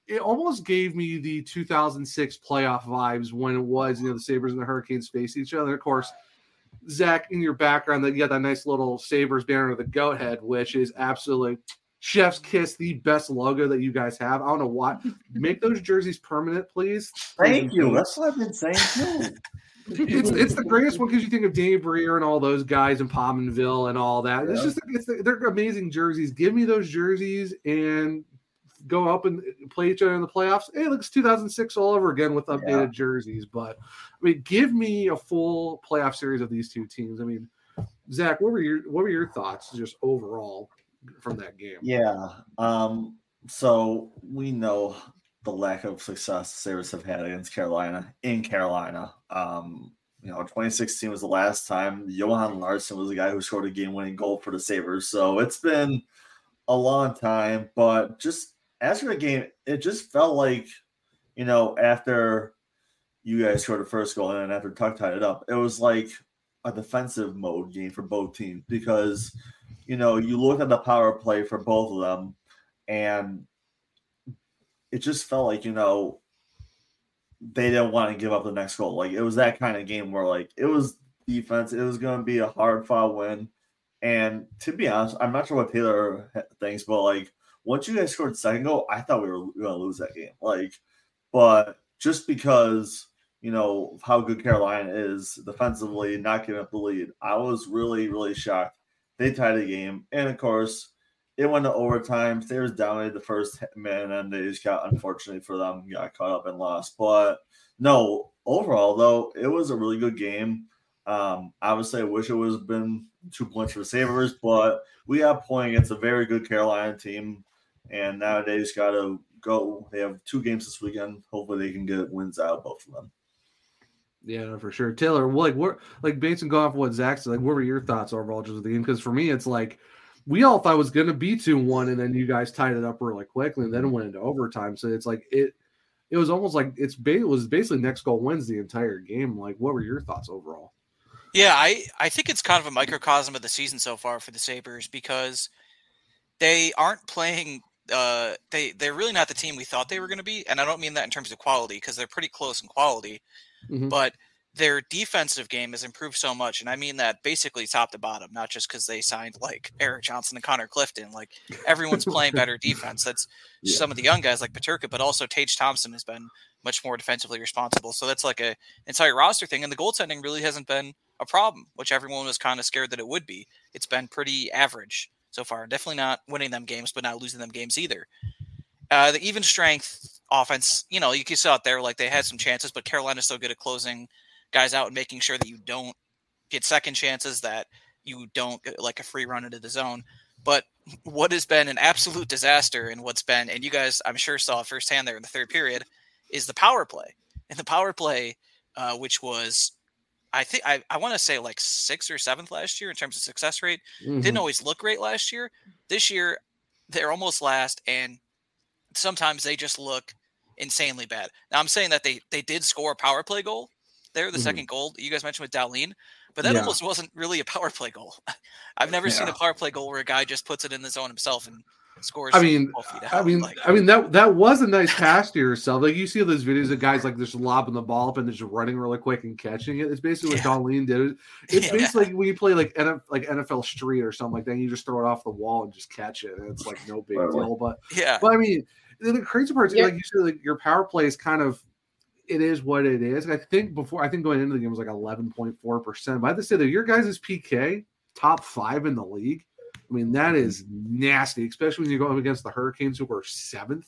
it almost gave me the 2006 playoff vibes when it was, you know, the Sabres and the Hurricanes face each other. Of course, Zach, in your background, that you got that nice little Sabres banner of the goat head, which is absolutely chef's kiss, the best logo that you guys have. I don't know why. Make those jerseys permanent, please. Thank you. That's what I've been saying too. it's it's the greatest one because you think of Danny Briere and all those guys in Pominville and all that. It's just it's they're amazing jerseys. Give me those jerseys and go up and play each other in the playoffs. Hey, it looks 2006 all over again with updated Yeah. jerseys. But I mean, give me a full playoff series of these two teams. I mean, Zach, what were your what were your thoughts just overall from that game? Yeah. Um, so we know the lack of success the Sabres have had against Carolina in Carolina. Um, you know, 2016 was the last time Johan Larsson was the guy who scored a game winning goal for the Sabres. So it's been a long time, but just after the game, it just felt like, you know, after you guys scored the first goal and then after Tuch tied it up, it was like a defensive mode game for both teams because you know, you look at the power play for both of them, and it just felt like, you know, they didn't want to give up the next goal. Like it was that kind of game where like it was defense, it was going to be a hard fought win. And to be honest, I'm not sure what Taylor thinks, but like once you guys scored second goal, I thought we were going to lose that game. Like, but just because you know how good Carolina is defensively, not giving up the lead, I was really, really shocked. They tied the game, and of course, it went to overtime. They was dominated the first minute, and they just got unfortunately for them got caught up and lost. But no, overall though, it was a really good game. Um, obviously, I wish it was been two points for the Sabres, but we got point against a very good Carolina team, and now they just got to go. They have two games this weekend. Hopefully, they can get wins out of both of them. Yeah, no, for sure. Taylor, like what like based on going off what Zach said, like what were your thoughts overall just with the game? Because for me, it's like we all thought it was gonna be two one, and then you guys tied it up really quickly, and then it went into overtime. So it's like it it was almost like it's ba- it was basically next goal wins the entire game. Like, what were your thoughts overall? Yeah, I, I think it's kind of a microcosm of the season so far for the Sabres because they aren't playing uh they they're really not the team we thought they were going to be and I don't mean that in terms of quality because they're pretty close in quality Mhm. but their defensive game has improved so much and I mean that basically top to bottom not just cuz they signed like Erik Johnson and Connor Clifton like everyone's playing better defense that's Yeah. some of the young guys like Peterka but also Tage Thompson has been much more defensively responsible so that's like a entire roster thing and the goaltending really hasn't been a problem, which everyone was kind of scared that it would be. It's been pretty average so far. Definitely not winning them games, but not losing them games either. Uh, the even strength offense, you know, you can saw it there. Like they had some chances, but Carolina's so good at closing guys out and making sure that you don't get second chances, that you don't get like a free run into the zone. But what has been an absolute disaster and what's been, and you guys, I'm sure saw firsthand there in the third period, is the power play. And the power play, uh, which was I think I, I want to say like sixth or seventh last year in terms of success rate. Mhm. Didn't always look great last year. This year, they're almost last, and sometimes they just look insanely bad. Now I'm saying that they they did score a power play goal. There, the Mhm. second goal you guys mentioned with Dahlin, but that Yeah. almost wasn't really a power play goal. I've never seen a power play goal where a guy just puts it in the zone himself and scores. I mean, I mean, Like, I mean that that was a nice pass to yourself. Like you see those videos of guys like just lobbing the ball up and just running really quick and catching it. It's basically what Yeah. Dahlin did. It's Yeah. basically when you play like NFL, like NFL Street or something like that. You just throw it off the wall and just catch it, and it's like no big Right, right. deal. But yeah, but I mean, the the crazy part, is, Yeah. like you said, like your power play is kind of it is what it is. I think before I think going into the game was like eleven point four percent. But I have to say that your guys' PK top five in the league. I mean, that is mm-hmm. nasty, especially when you go up against the Hurricanes, who were seventh.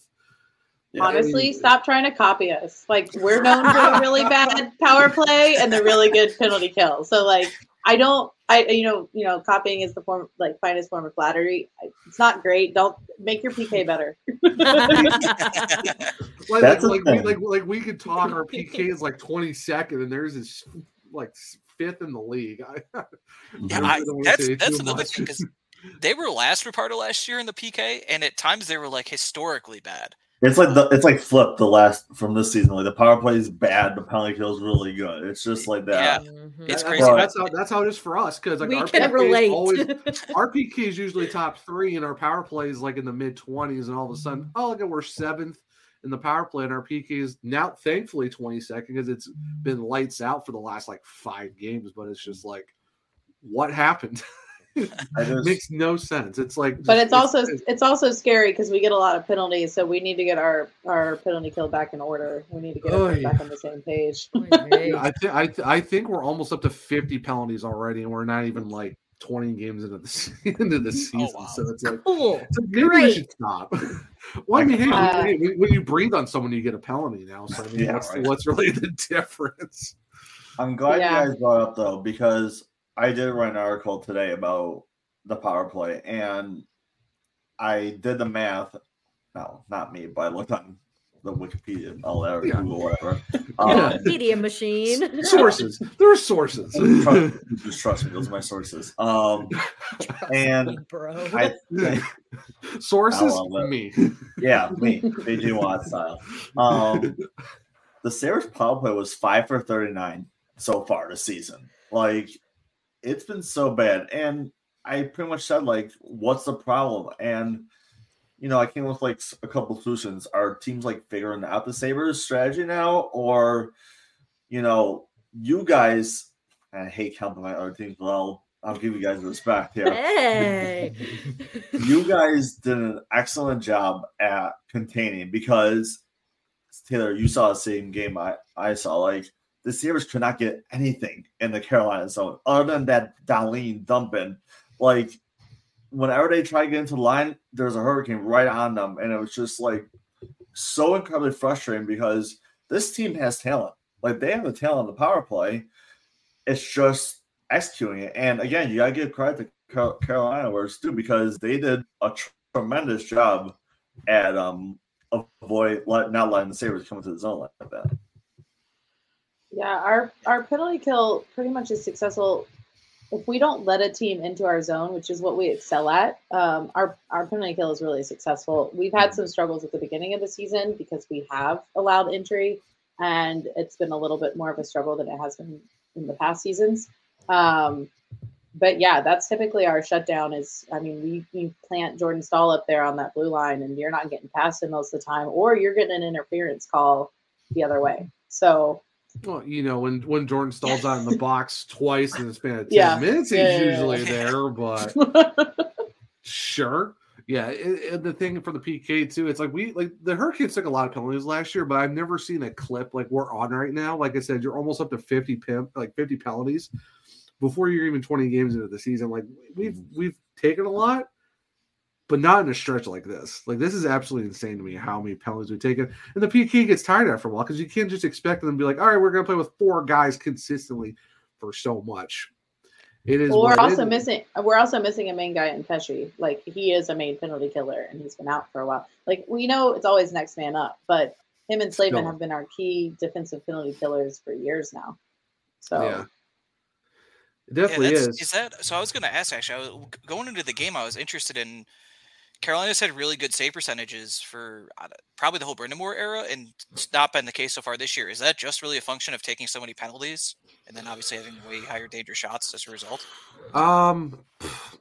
Yeah. Honestly, stop trying to copy us. Like we're known for the really bad power play and the really good penalty kill. So like I don't I you know, you know, copying is the form like finest form of flattery. It's not great. Don't make your PK better. Like, That's like, like, we, like, like we could talk. Our PK is like twenty second, and theirs is like fifth in the league. I, Yeah, I I, that's say that's another much. thing because they were last for part of last year in the PK, and at times they were like historically bad. It's like the it's like flip the last from this season. Like the power play is bad, the penalty kill is really good. It's just like that. Yeah. Mhm. It's crazy. That's, that's how that's how it is for us because like we our can PK is relate. Always, our PK is usually top three, and our power play is like in the mid twenties, and all of a sudden, oh look at we're seventh in the power play, and our PK is now thankfully twenty second because it's been lights out for the last like five games, but it's just like what happened. I just- Makes no sense. It's like, But just- it's also it's- it's also scary because we get a lot of penalties, so we need to get our our penalty kill back in order. We need to get Oh, yeah. back on the same page. Yeah, I think I th- I think we're almost up to fifty penalties already, and we're not even like 20 games into the into the season. wow. So it's like, Cool. it's like maybe we should stop. well, I mean, hey, Uh, when, when- when you breathe on someone, you get a penalty now. So I mean, Yeah, what's, right. what's really the difference? I'm glad Yeah. you guys brought up though, because I did write an article today about the power play, and I did the math. No, not me, but I looked on the Wikipedia, all that, or Yeah. Google, whatever. Yeah. Um, Media machine. Sources. There are sources. trust, just trust me, those are my sources. Um, and bro. I, sources? I love. Me. yeah, me, BJ Watt style. Um, the Sabres power play was five for 39 so far this season. Like, it's been so bad. And I pretty much said, like, what's the problem? And, you know, I came with like a couple solutions. Are teams like figuring out the Sabres strategy now? Or, you know, you guys, I hate complimenting other teams, but I'll, I'll give you guys respect here Hey. you guys did an excellent job at containing because Taylor, you saw the same game I, I saw. Like the Sabres could not get anything in the Carolina zone other than that Dahlin dumping. Like whenever they try to get into the line, there's a hurricane right on them. And it was just like so incredibly frustrating because this team has talent. Like they have the talent on the power play. It's just executing it. And again, you gotta give credit to Carolina where it's due because they did a tr- tremendous job at um avoid not letting the Sabres come into the zone like that. Yeah, our our penalty kill pretty much is successful if we don't let a team into our zone, which is what we excel at. Um, our our penalty kill is really successful. We've had some struggles at the beginning of the season because we have allowed entry, and it's been a little bit more of a struggle than it has been in the past seasons. Um, but yeah, that's typically our shutdown. Is I mean, we, we plant Jordan Staal up there on that blue line, and you're not getting past him most of the time, or you're getting an interference call the other way. So Well, you know, when when Jordan Staal's out in the box twice in the span of 10 Yeah. minutes, he's Yeah, yeah, yeah. usually there, but sure. Yeah, it, it- the thing for the PK too, it's like we like the Hurricanes took a lot of penalties last year, but I've never seen a clip like we're on right now. Like I said, you're almost up to 50 pim, like 50 penalties before you're even 20 games into the season. Like we've we've taken a lot, but not in a stretch like this. Like this is absolutely insane to me how many penalties we've taken. And the PK gets tired after a while because you can't just expect them to be like, all right, we're gonna play with four guys consistently for so much. It is Well, we're also is. missing. We're also missing a main guy in Pesce. Like he is a main penalty killer, and he's been out for a while. Like we know it's always next man up, but him and Slavin Still. have been our key defensive penalty killers for years now. So Yeah. It definitely yeah, is. is that so? I was going to ask actually. I was, going into the game, I was interested in Carolina's had really good save percentages for uh, probably the whole Brind'Amour era, and it's not been the case so far this year. Is that just really a function of taking so many penalties and then obviously having way higher danger shots as a result? Um,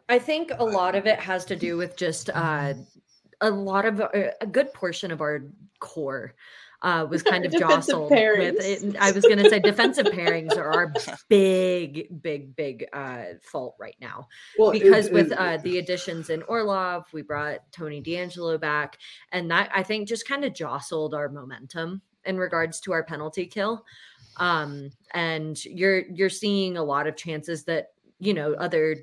I think a lot of it has to do with just uh, a lot of uh, a good portion of our core uh, was kind of jostled with it. I was going to say defensive pairings are our big, big, big uh, fault right now well, it- because with it- uh, the additions in Orlov, we brought Tony DeAngelo back, and that I think just kind of jostled our momentum in regards to our penalty kill. Um, and you're you're seeing a lot of chances that you know other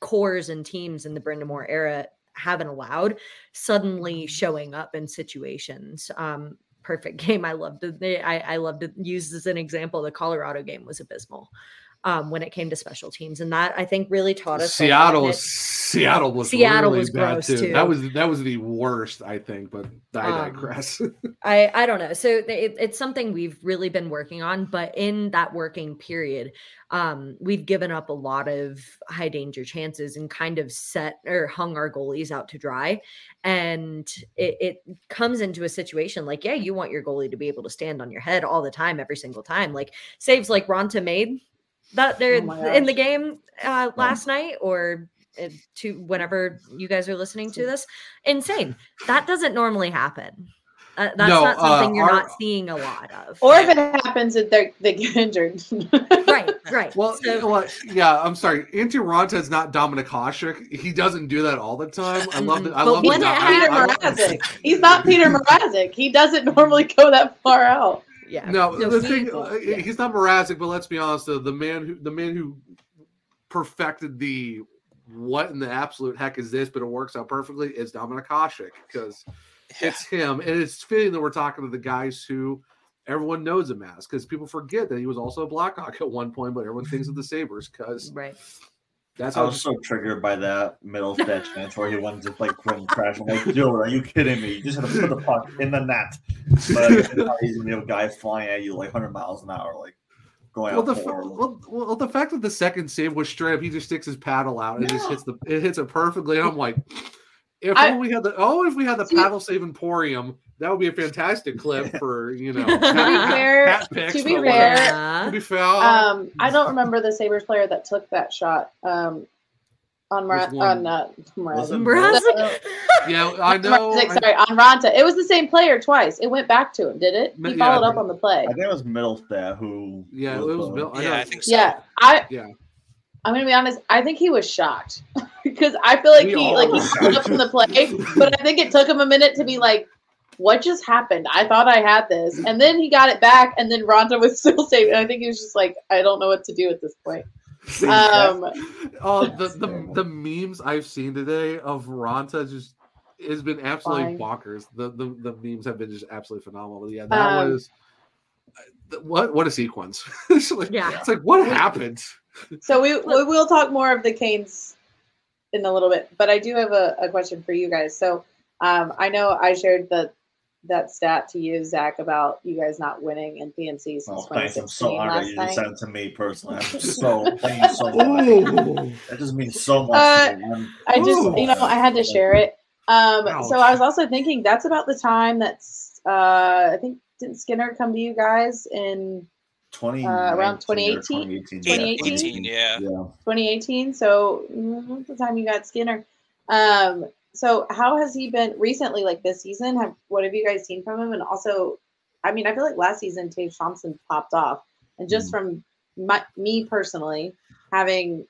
cores and teams in the Brind'Amour era haven't allowed suddenly showing up in situations. Um, perfect game. I love to I, I love to use as an example. The Colorado game was abysmal um, when it came to special teams, and that I think really taught us. Seattle that- Seattle was Seattle really was bad gross, too. too. That was that was the worst, I think. But I Um, digress. I I don't know. So it, it's something we've really been working on, but in that working period, um, we've given up a lot of high danger chances and kind of set or hung our goalies out to dry. And it, it comes into a situation like, yeah, you want your goalie to be able to stand on your head all the time, every single time. Like saves like Raanta made that they're Oh in the game uh, last night or uh, to whenever you guys are listening to this insane that doesn't normally happen uh, that's No, not something uh, you're our- not seeing a lot of or if it happens that they they get injured. right right well, so, well, yeah, I'm sorry. Antti Raanta is not Dominik Hasek. He doesn't do that all the time. I love it. I But love when it guy- Peter I- I- Mrazek. He's not Peter Mrazek. He doesn't normally go that far out. Yeah No, So the he- thing uh, yeah. he's not Mrazek, but let's be honest. The, the man who the man who perfected the what in the absolute heck is this, but it works out perfectly is Dominik Hasek because Yeah. it's him. And it's fitting that we're talking to the guys who everyone knows him as because people forget that he was also a Blackhawk at one point, but everyone thinks of the Sabres because Right. That's I was so triggered by that Mittelstadt chance where he went to like run crash. I'm like, dude, are you kidding me? You just have to put the puck in the net. But it's not easy you have a guy flying at you like 100 miles an hour, like going well, out the, well, well, the fact that the second save was straight up, he just sticks his paddle out and just hits the it hits it perfectly. And I'm like, if I- only we had the oh, if we had the See- paddle save emporium, that would be a fantastic clip for you know. To be fair- picks, to be fair. Yeah. to be fair, Um, I don't remember the Sabres player that took that shot. Um, on Mar- Which one? on uh, Was Mrazek. Mrazek? yeah, I know. Mrazek, I- sorry, on Raanta. It was the same player twice. It went back to him, did it? He Yeah, followed up on the play. I think it was Mittelstadt who. yeah, it was the- Bill. I yeah, know. I think so. Yeah, I. Yeah. I'm gonna be honest. I think he was shocked because I feel like We he like were he stood up from the play, but I think it took him a minute to be like, "What just happened? I thought I had this," and then he got it back, and then Raanta was still saving. I think he was just like, "I don't know what to do at this point." Um, Oh, the, the the memes I've seen today of Raanta just has been absolutely Flying. bonkers. The, the the memes have been just absolutely phenomenal. But yeah, that Um, was what what a sequence. it's like, Yeah. it's like what happened? So we we will talk more of the Canes in a little bit, but I do have a, a question for you guys. So um, I know I shared the that stat to you, Zach, about you guys not winning in PNC since Oh, thanks. I'm so 2016 honored last you night. sent it to me personally. I'm so thank you so much. That just means so much. Uh, to. I'm- I just, you know, I had to share it. Um, so I was also thinking that's about the time that's, uh, I think, didn't Skinner come to you guys in 20 Uh, around 2018 2018? 2018. 2018? yeah. Yeah. 2018? So mm, the time you got Skinner. Um, so how has he been recently, like this season? Have what have you guys seen from him? And also, I mean, I feel like last season Tage Thompson popped off, and just from my, me personally having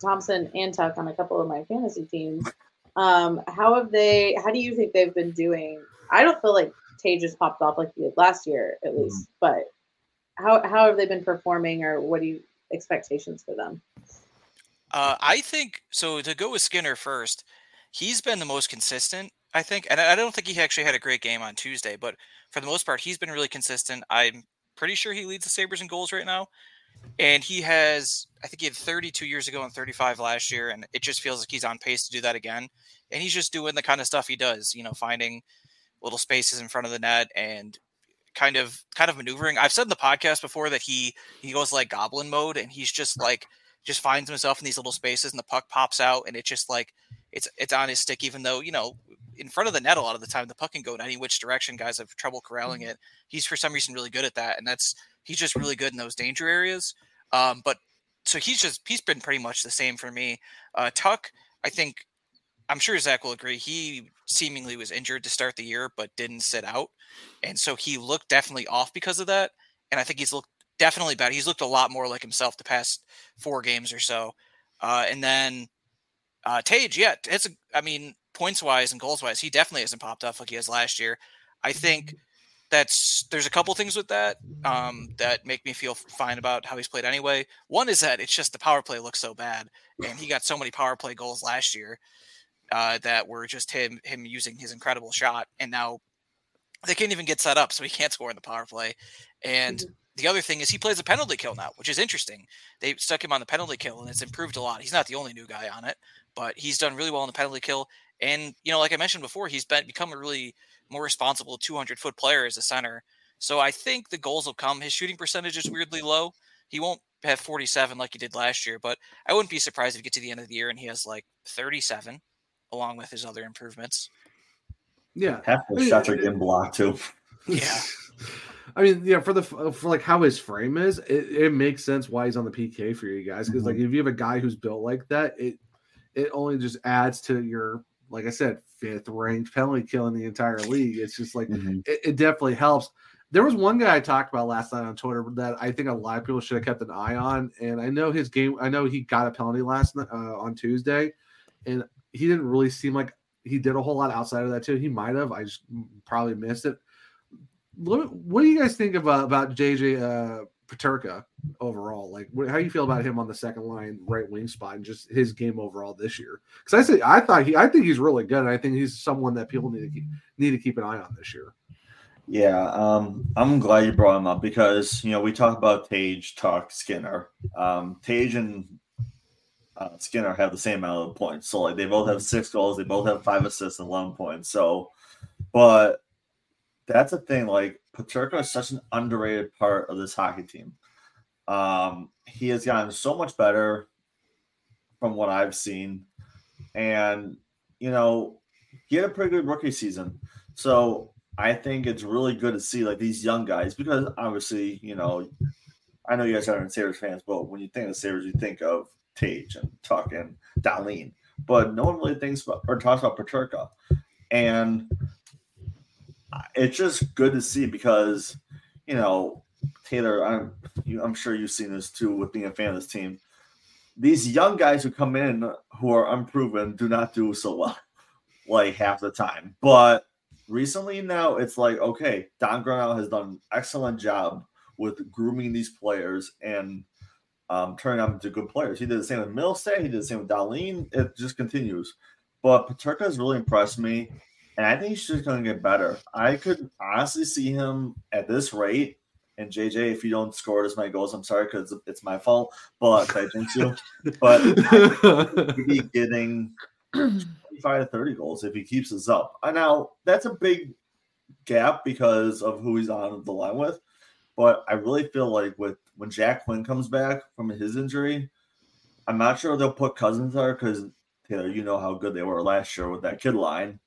Thompson and Tuch on a couple of my fantasy teams, um, how have they? How do you think they've been doing? I don't feel like Tage just popped off like he did last year, at least. But how how have they been performing, or what do you expectations for them? Uh, I think so. To go with Skinner first, he's been the most consistent. I think, and I don't think he actually had a great game on Tuesday, but for the most part, he's been really consistent. I'm pretty sure he leads the Sabres in goals right now, and he has. I think he had 32 years ago and 35 last year, and it just feels like he's on pace to do that again. And he's just doing the kind of stuff he does, you know, finding little spaces in front of the net and kind of kind of maneuvering. I've said in the podcast before that he he goes like goblin mode, and he's just like just finds himself in these little spaces and the puck pops out and it's just like it's it's on his stick even though you know in front of the net a lot of the time the puck can go in any which direction guys have trouble corralling it. He's for some reason really good at that and that's he's just really good in those danger areas. Um but so he's just he's been pretty much the same for me. Uh Tuch i think i'm sure zach will agree he seemingly was injured to start the year but didn't sit out and so he looked definitely off because of that and i think he's looked definitely better. He's looked a lot more like himself the past four games or so. Uh, and then uh, Tage, yeah, it's a, I mean, points wise and goals wise, he definitely hasn't popped off like he has last year. I think that's there's a couple things with that um, that make me feel fine about how he's played anyway. One is that it's just the power play looks so bad, and he got so many power play goals last year uh, that were just him him using his incredible shot, and now they can't even get set up, so he can't score in the power play. And the other thing is he plays a penalty kill now, which is interesting. They stuck him on the penalty kill, and it's improved a lot. He's not the only new guy on it, but he's done really well in the penalty kill. And you know, like I mentioned before, he's been become a really more responsible 200 foot player as a center. So I think the goals will come. His shooting percentage is weirdly low. He won't have 47 like he did last year, but I wouldn't be surprised if he get to the end of the year and he has like 37, along with his other improvements. Yeah, Half the shots are getting blocked too. Yeah. I mean, yeah, for the for like how his frame is, it, it makes sense why he's on the PK for you guys because like if you have a guy who's built like that, it it only just adds to your like I said fifth ranked penalty kill in the entire league. It's just like Mhm. it, it definitely helps. There was one guy I talked about last night on Twitter that I think a lot of people should have kept an eye on, and I know his game. I know he got a penalty last night uh, on Tuesday, and he didn't really seem like he did a whole lot outside of that too. He might have. I just probably missed it. What, do you guys think about about JJ uh, Peterka overall. Like, what, how do you feel about him on the second line, right wing spot, and just his game overall this year? Because I say I thought he, I think he's really good. I think he's someone that people need to keep need to keep an eye on this year. Yeah, um, I'm glad you brought him up because you know we talk about Tage, talk Skinner. Um, Tage and uh, Skinner have the same amount of points, so like they both have six goals, they both have five assists and eleven points. So, but that's a thing. Like Peterka is such an underrated part of this hockey team. Um, he has gotten so much better from what I've seen, and you know he had a pretty good rookie season. So I think it's really good to see like these young guys because obviously, you know, I know you guys aren't Sabres fans, but when you think of Sabres, you think of Tage and Tuch and Dahlin. But no one really thinks about or talks about Peterka. And it's just good to see because, you know, Taylor, I'm you, I'm sure you've seen this too with being a fan of this team. These young guys who come in who are unproven do not do so well, like half the time. But recently now it's like okay Don Granato has done an excellent job with grooming these players and um, turning them into good players he did the same with Mittelstadt he did the same with Dahlin it just continues but Peterka has really impressed me and I think he's just going to get better I could honestly see him at this rate and JJ, if you don't score as many goals, I'm sorry because it's my fault. But I jinx you. But be getting 25 to 30 goals if he keeps this up. Now that's a big gap because of who he's on the line with. But I really feel like with when Jack Quinn comes back from his injury, I'm not sure they'll put Cousins there because Taylor, you know how good they were last year with that kid line.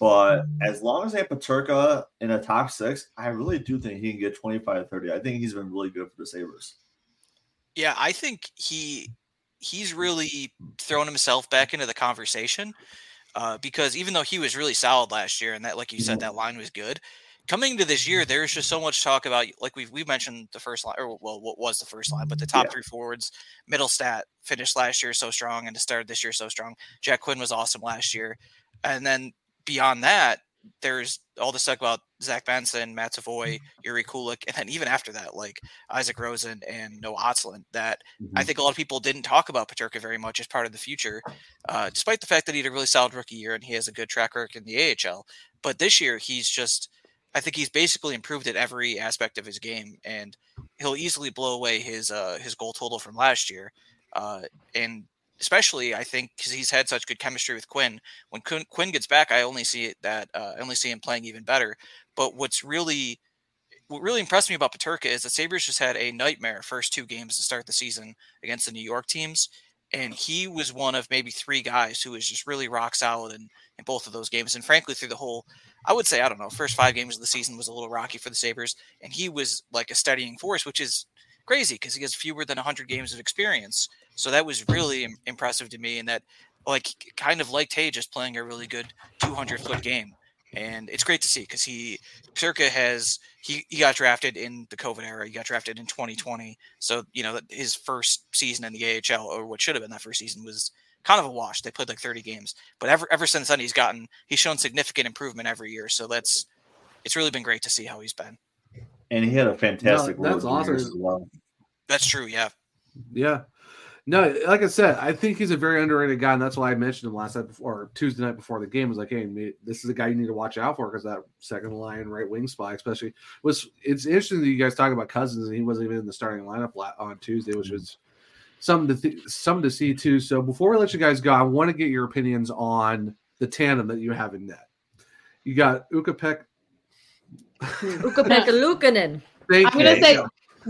But as long as they have Peterka in a top six, I really do think he can get 25 to 30. I think he's been really good for the Sabres. Yeah, I think he he's really thrown himself back into the conversation uh, because even though he was really solid last year and that, like you said, that line was good. Coming to this year, there's just so much talk about, like we've we mentioned the first line, or well, what was the first line, but the top yeah. three forwards, Mittelstadt finished last year so strong and started this year so strong. Jack Quinn was awesome last year, and then beyond that, there's all this talk about Zach Benson, Matt Savoie, Jiri Kulich, and then even after that, like Isak Rosen and Noah Östlund, that mm-hmm. I think a lot of people didn't talk about Peterka very much as part of the future, uh, despite the fact that he had a really solid rookie year and he has a good track record in the AHL. But this year, he's just, I think he's basically improved at every aspect of his game, and he'll easily blow away his uh, his goal total from last year. Uh, and especially I think because he's had such good chemistry with Quinn. When Quinn, Quinn gets back, I only see that uh, I only see him playing even better. But what's really what really impressed me about Peterka is the Sabres just had a nightmare first two games to start the season against the New York teams. And he was one of maybe three guys who was just really rock solid in, in both of those games. And frankly, through the whole, I would say, I don't know, first five games of the season was a little rocky for the Sabres. And he was like a steadying force, which is crazy because he has fewer than 100 games of experience. So that was really impressive to me, and that like kind of like Tay just playing a really good 200 foot game, and it's great to see because he Circa has he he got drafted in the COVID era. He got drafted in 2020, so you know his first season in the AHL or what should have been that first season was kind of a wash. They played like 30 games, but ever ever since then he's gotten he's shown significant improvement every year. So that's it's really been great to see how he's been. And he had a fantastic. No, that's awesome. Well. That's true. Yeah. Yeah. No, like I said, I think he's a very underrated guy, and that's why I mentioned him last night before Tuesday night before the game. Was like, hey, this is a guy you need to watch out for because that second line right wing spot, especially was. It's interesting that you guys talk about Cousins and he wasn't even in the starting lineup on Tuesday, which mm-hmm. was something to th- something to see too. So before we let you guys go, I want to get your opinions on the tandem that you have in net. You got Ukko-Pekka. Ukko-Pekka Luukkonen. I'm gonna say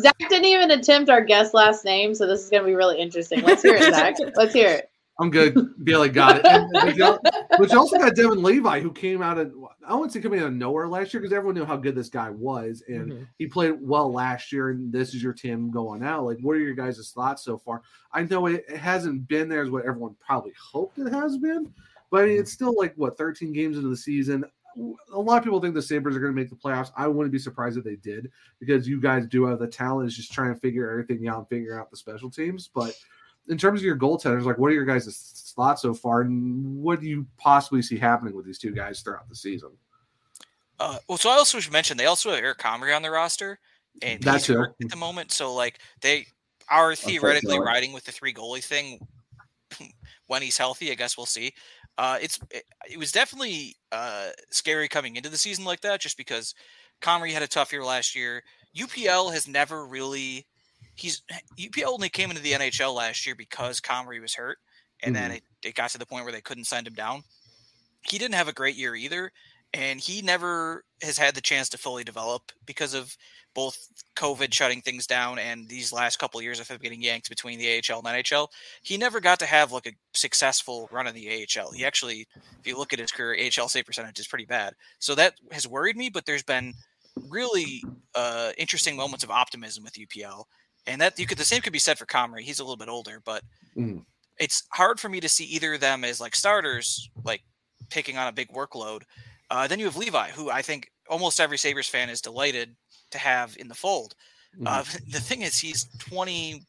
Zach didn't even attempt our guest last name, so this is going to be really interesting. Let's hear it, Zach. Let's hear it. I'm good. Bailey got it. And, but you also got Devon Levi, who came out of I wouldn't say coming out of nowhere last year because everyone knew how good this guy was, and mm-hmm. he played well last year. And this is your team going out. Like, what are your guys' thoughts so far? I know it, it hasn't been there as what everyone probably hoped it has been, but I mean, it's still like what 13 games into the season a lot of people think the Sabres are going to make the playoffs. I wouldn't be surprised if they did because you guys do have the talent. Is just trying to figure everything out and figure out the special teams. But in terms of your goaltenders, like what are your guys' thoughts so far, and what do you possibly see happening with these two guys throughout the season? Uh, well, so I also should mention they also have Eric Comrie on the roster, and That he's hurt at the moment. So like they are theoretically riding with the three goalie thing when he's healthy. I guess we'll see. Uh, it's it, it was definitely uh, scary coming into the season like that, just because Comrie had a tough year last year. UPL has never really he's UPL only came into the NHL last year because Comrie was hurt, and then it, it got to the point where they couldn't send him down. He didn't have a great year either, and he never has had the chance to fully develop because of both COVID shutting things down and these last couple of years of him getting yanked between the AHL and NHL. He never got to have like a successful run in the AHL. He actually, if you look at his career, AHL save percentage is pretty bad. So that has worried me. But there's been really uh, interesting moments of optimism with UPL, and that you could the same could be said for Comrie. He's a little bit older, but Mhm. it's hard for me to see either of them as like starters, like taking on a big workload. Uh, then you have Levi, who I think almost every Sabres fan is delighted to have in the fold. Uh, the thing is, he's 20,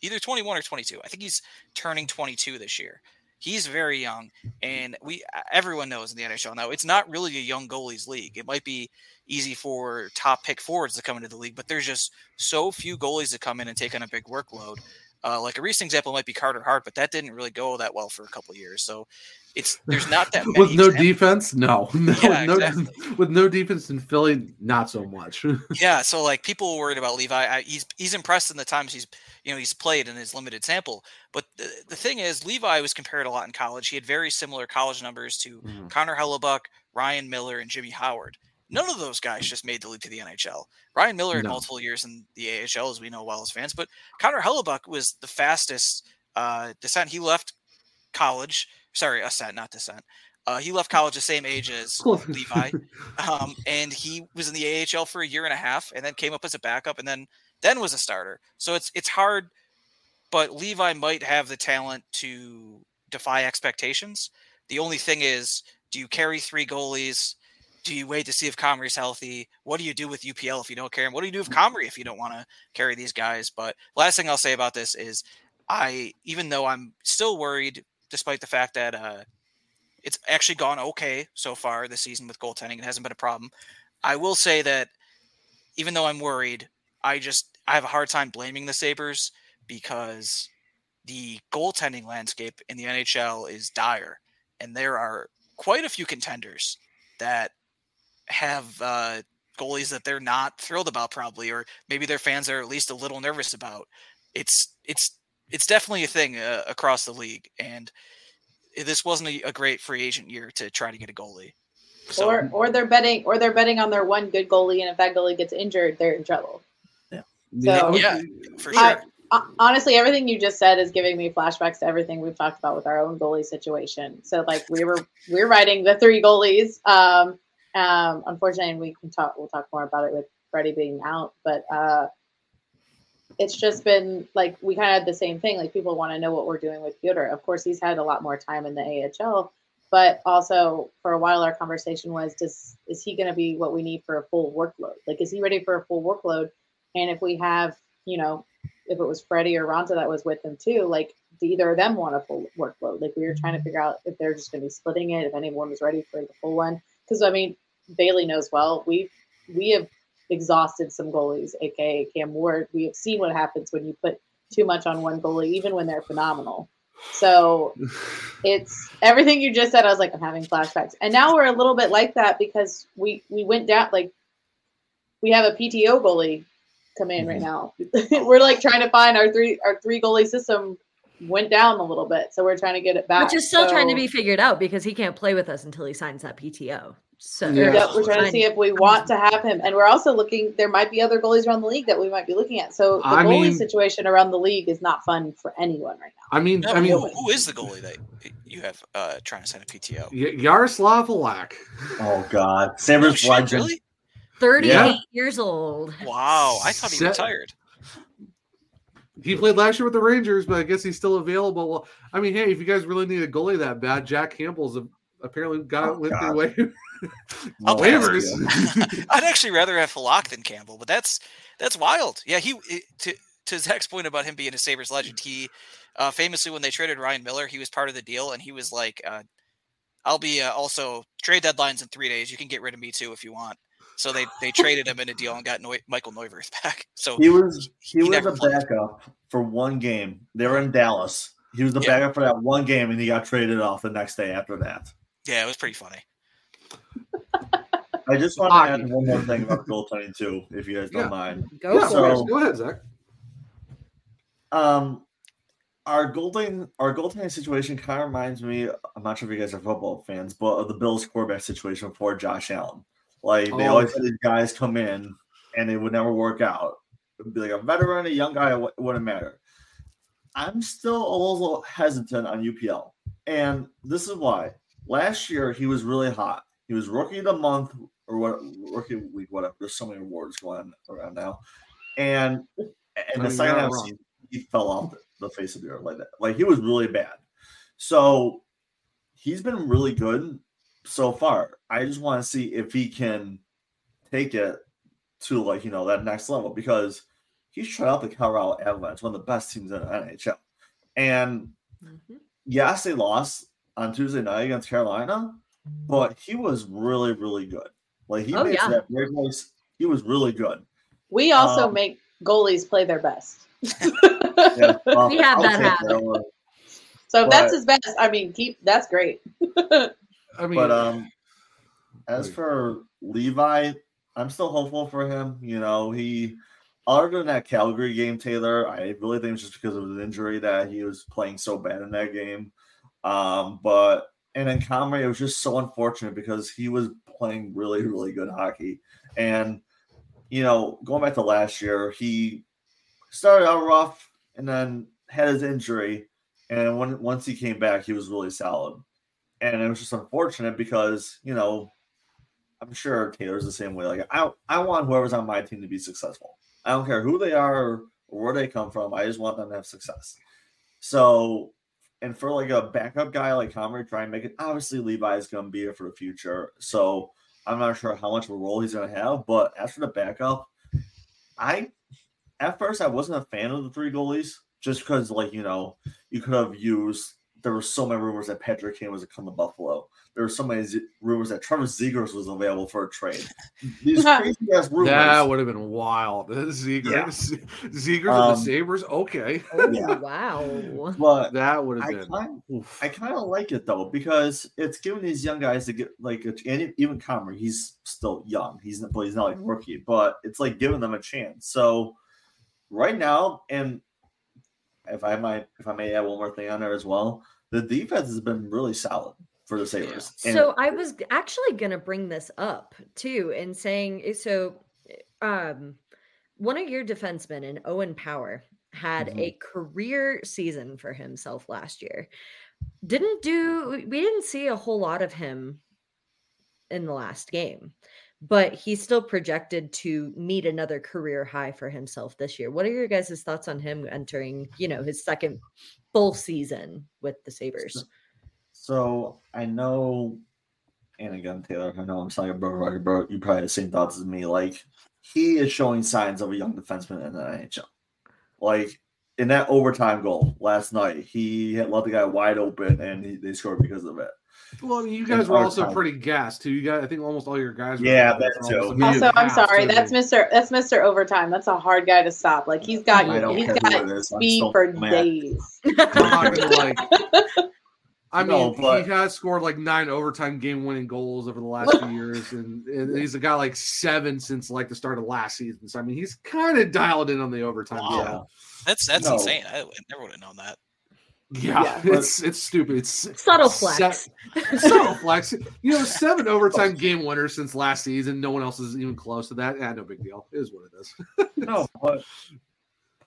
either 21 or 22. I think he's turning 22 this year. He's very young, and we everyone knows in the NHL now it's not really a young goalies league. It might be easy for top pick forwards to come into the league, but there's just so few goalies that come in and take on a big workload. Uh, like a recent example might be Carter Hart, but that didn't really go that well for a couple years. So it's there's not that many with no defense, no, no, Yeah, no exactly. with no defense in Philly, not so much. Yeah, so like people were worried about Levi. I, he's he's impressed in the times he's you know he's played in his limited sample. But the, the thing is, Levi was compared a lot in college. He had very similar college numbers to Mhm. Connor Hellebuyck, Ryan Miller, and Jimmy Howard. None of those guys just made the leap to the NHL. Ryan Miller had No. multiple years in the AHL, as we know well as fans. But Connor Hellebuyck was the fastest uh, descent. He left college. Sorry, ascent, not descent. Uh, he left college the same age as Levi um, and he was in the AHL for a year and a half, and then came up as a backup, and then then was a starter. So it's it's hard, but Levi might have the talent to defy expectations. The only thing is, do you carry three goalies? Do you wait to see if Comrie's healthy? What do you do with UPL if you don't carry him? What do you do with Comrie if you don't want to carry these guys? But last thing I'll say about this is, I even though I'm still worried, despite the fact that uh, it's actually gone okay so far this season with goaltending. It hasn't been a problem. I will say that even though I'm worried, I just I have a hard time blaming the Sabres because the goaltending landscape in the NHL is dire, and there are quite a few contenders that have uh, goalies that they're not thrilled about, probably, or maybe their fans are at least a little nervous about. It's it's it's definitely a thing uh, across the league, and this wasn't a, a great free agent year to try to get a goalie. So, or or they're betting or they're betting on their one good goalie, and if that goalie gets injured, they're in trouble. Yeah, so- Yeah. for sure. I- Honestly, everything you just said is giving me flashbacks to everything we've talked about with our own goalie situation. So, like, we were we're writing the three goalies. Um, um, unfortunately, we can talk. We'll talk more about it with Freddie being out, but uh, it's just been like we kind of had the same thing. Like, people want to know what we're doing with Pyotr. Of course, he's had a lot more time in the AHL, but also for a while, our conversation was: Does is he going to be what we need for a full workload? Like, is he ready for a full workload? And if we have, you know, if it was Freddie or Raanta that was with them too, like do either of them want a full workload? Like we were trying to figure out if they're just going to be splitting it, if anyone was ready for the full one. Because I mean, Bailey knows well. We we have exhausted some goalies, aka Cam Ward. We have seen what happens when you put too much on one goalie, even when they're phenomenal. So it's everything you just said. I was like, I'm having flashbacks, and now we're a little bit like that because we we went down like we have a PTO goalie come in right mm-hmm. now. we're like trying to find our three our three goalie system went down a little bit, so we're trying to get it back. Which is still trying to be figured out because he can't play with us until he signs that PTO. So Yeah. Yep, we're trying to see if we want to have him, and we're also looking. There might be other goalies around the league that we might be looking at. So the I goalie mean- situation around the league is not fun for anyone right now. I mean, No, I mean, who, who is the goalie that you have uh, trying to sign a PTO? Y- Jaroslav Halak. Oh God, No Sabres shit, legend. really? 38 Yeah. years old. Wow, I thought he Set- retired. He played last year with the Rangers, but I guess he's still available. Well, I mean, hey, if you guys really need a goalie that bad, Jack Campbell's a, apparently got Oh, went God. through way I'll waivers. I'd actually rather have Halak than Campbell, but that's that's wild. Yeah, he to to Zach's point about him being a Sabres legend. He uh, famously when they traded Ryan Miller, he was part of the deal, and he was like, uh, "I'll be uh, also trade deadlines in three days. You can get rid of me too if you want." So they they traded him in a deal and got Neu- Michael Neuvirth back. So He was he, He was a played. backup for one game. They were in Dallas. He was the Yeah. backup for that one game, and he got traded off the next day after that. yeah, it was pretty funny. I just want to add one more thing about goaltending too, if you guys don't Yeah. mind. Go Yeah, so- go ahead, Zach. Um, our goaltending our goaltending situation kind of reminds me. I'm not sure if you guys are football fans, but of the Bills quarterback situation before Josh Allen. Like they Oh. always had these guys come in, and it would never work out. It would be like a veteran, a young guy, it wouldn't matter. I'm still a little hesitant on UPL, and this is why. Last year he was really hot. He was rookie of the month or what rookie week, whatever. There's so many awards going around now, and and the mean, second you're half not of the wrong. season, he fell off the, the face of the earth like that. Like he was really bad. So he's been really good so far. I just want to see if he can take it to like you know that next level because he's tried out the Colorado Avalanche, one of the best teams in the NHL. And Mhm. yes, they lost on Tuesday night against Carolina, but he was really, really good. Like he Oh, made yeah. that very nice. He was really good. We also Um, make goalies play their best. Yeah, well, We have I'll that take habit. that. So if that's But- his best, I mean, keep that's great. I mean, But um, as for Levi, I'm still hopeful for him. You know, he other than that Calgary game, Taylor, I really think it's just because of his injury that he was playing so bad in that game. Um, but and in Comrie, it was just so unfortunate because he was playing really, really good hockey. And you know, going back to last year, he started out rough and then had his injury. And when once he came back, he was really solid. And it was just unfortunate because, you know, I'm sure Taylor's the same way. Like I I want whoever's on my team to be successful. I don't care who they are or where they come from. I just want them to have success. So and for like a backup guy like Comrie, try and make it obviously Levi is gonna be here for the future. So I'm not sure how much of a role he's gonna have, but as for the backup, I at first I wasn't a fan of the three goalies just because like you know you could have used there were so many rumors that Patrick Kane was to come to Buffalo. There were so many z- rumors that Trevor Zegras was available for a trade. These crazy ass rumors. that would have been wild. Ziegler, Yeah. Ziegler Um, and the Sabres. Okay, Oh, Yeah. wow. but that would have I been. kind, oof. I kind of like it though because it's giving these young guys to get like and even Comrie, he's still young. He's not, but he's not like a rookie, but it's like giving them a chance. So right now, and if I might, if I may add one more thing on there as well, the defense has been really solid for the Sabres. And- So I was actually going to bring this up too and saying eh, so um one of your defensemen in Owen Power had Mhm. a career season for himself last year. Didn't do we didn't see a whole lot of him in the last game. But he's still projected to meet another career high for himself this year. What are your guys' thoughts on him entering, you know, his second full season with the Sabres? So I know, and again, Taylor, I know I'm sounding like a broken record, bro. You probably have the same thoughts as me. Like he is showing signs of a young defenseman in the NHL. Like in that overtime goal last night, he had let the guy wide open, and he, they scored because of it. Well, you in guys were also time. pretty gassed too. You got, I think, almost all your guys. Were Yeah, gassed that too. almost a minute Also, and a I'm sorry. too. That's Mr. That's Mr. Overtime. That's a hard guy to stop. Like he's got I don't he's care who got it is. I'm speed so for mad. days. I'm not gonna like. I No, mean, but- he has scored like nine overtime game-winning goals over the last few years, and, and he's a guy like seven since like the start of last season. So I mean, he's kind of dialed in on the overtime. Wow. game. That's that's No. insane. I never would have known that. Yeah, Yeah, but- it's it's stupid. It's Subtle se- flex. subtle flex. You know, seven overtime game winners since last season. No one else is even close to that. Yeah, no big deal. It is what it is. No, but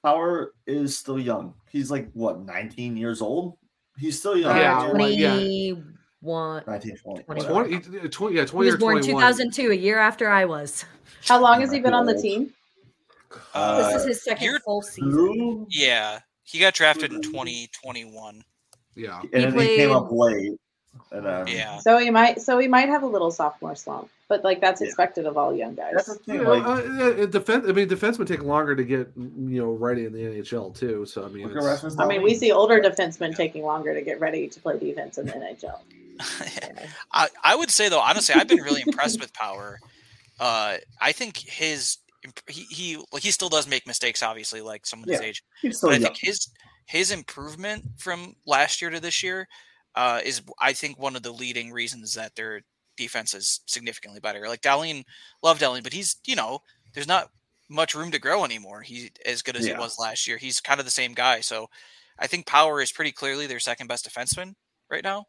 Power is still young. He's like what, 19 years old? He's still young. Yeah, Uh, well, yeah. 21. 19, 20, 20. whatever. 20, 20 yeah, He was or born 21. 2002, a year after I was. How long has he been on the team? Uh, this is his second you're- full season. Yeah, he got drafted in 2021. Yeah. And He then he came played- up late. And then, Yeah, So he might so he might have a little sophomore slump, but like that's Yeah. expected of all young guys. That's the thing. know, Like, uh, defense. I mean, defense would take longer to get you know ready in the NHL too. So I mean, look at it's- Rasmus I mean, we see older defensemen taking longer to get ready to play defense in the NHL. I, I would say though, honestly, I've been really impressed with Power. uh, I think his he he like he still does make mistakes, obviously, like someone his age. He's still But I young. think his his improvement from last year to this year uh, is I think one of the leading reasons that their defense is significantly better. Like Dahlin, love Dahlin, but he's you know there's not much room to grow anymore. He's as good as Yeah. he was last year. He's kind of the same guy. So I think Power is pretty clearly their second best defenseman right now,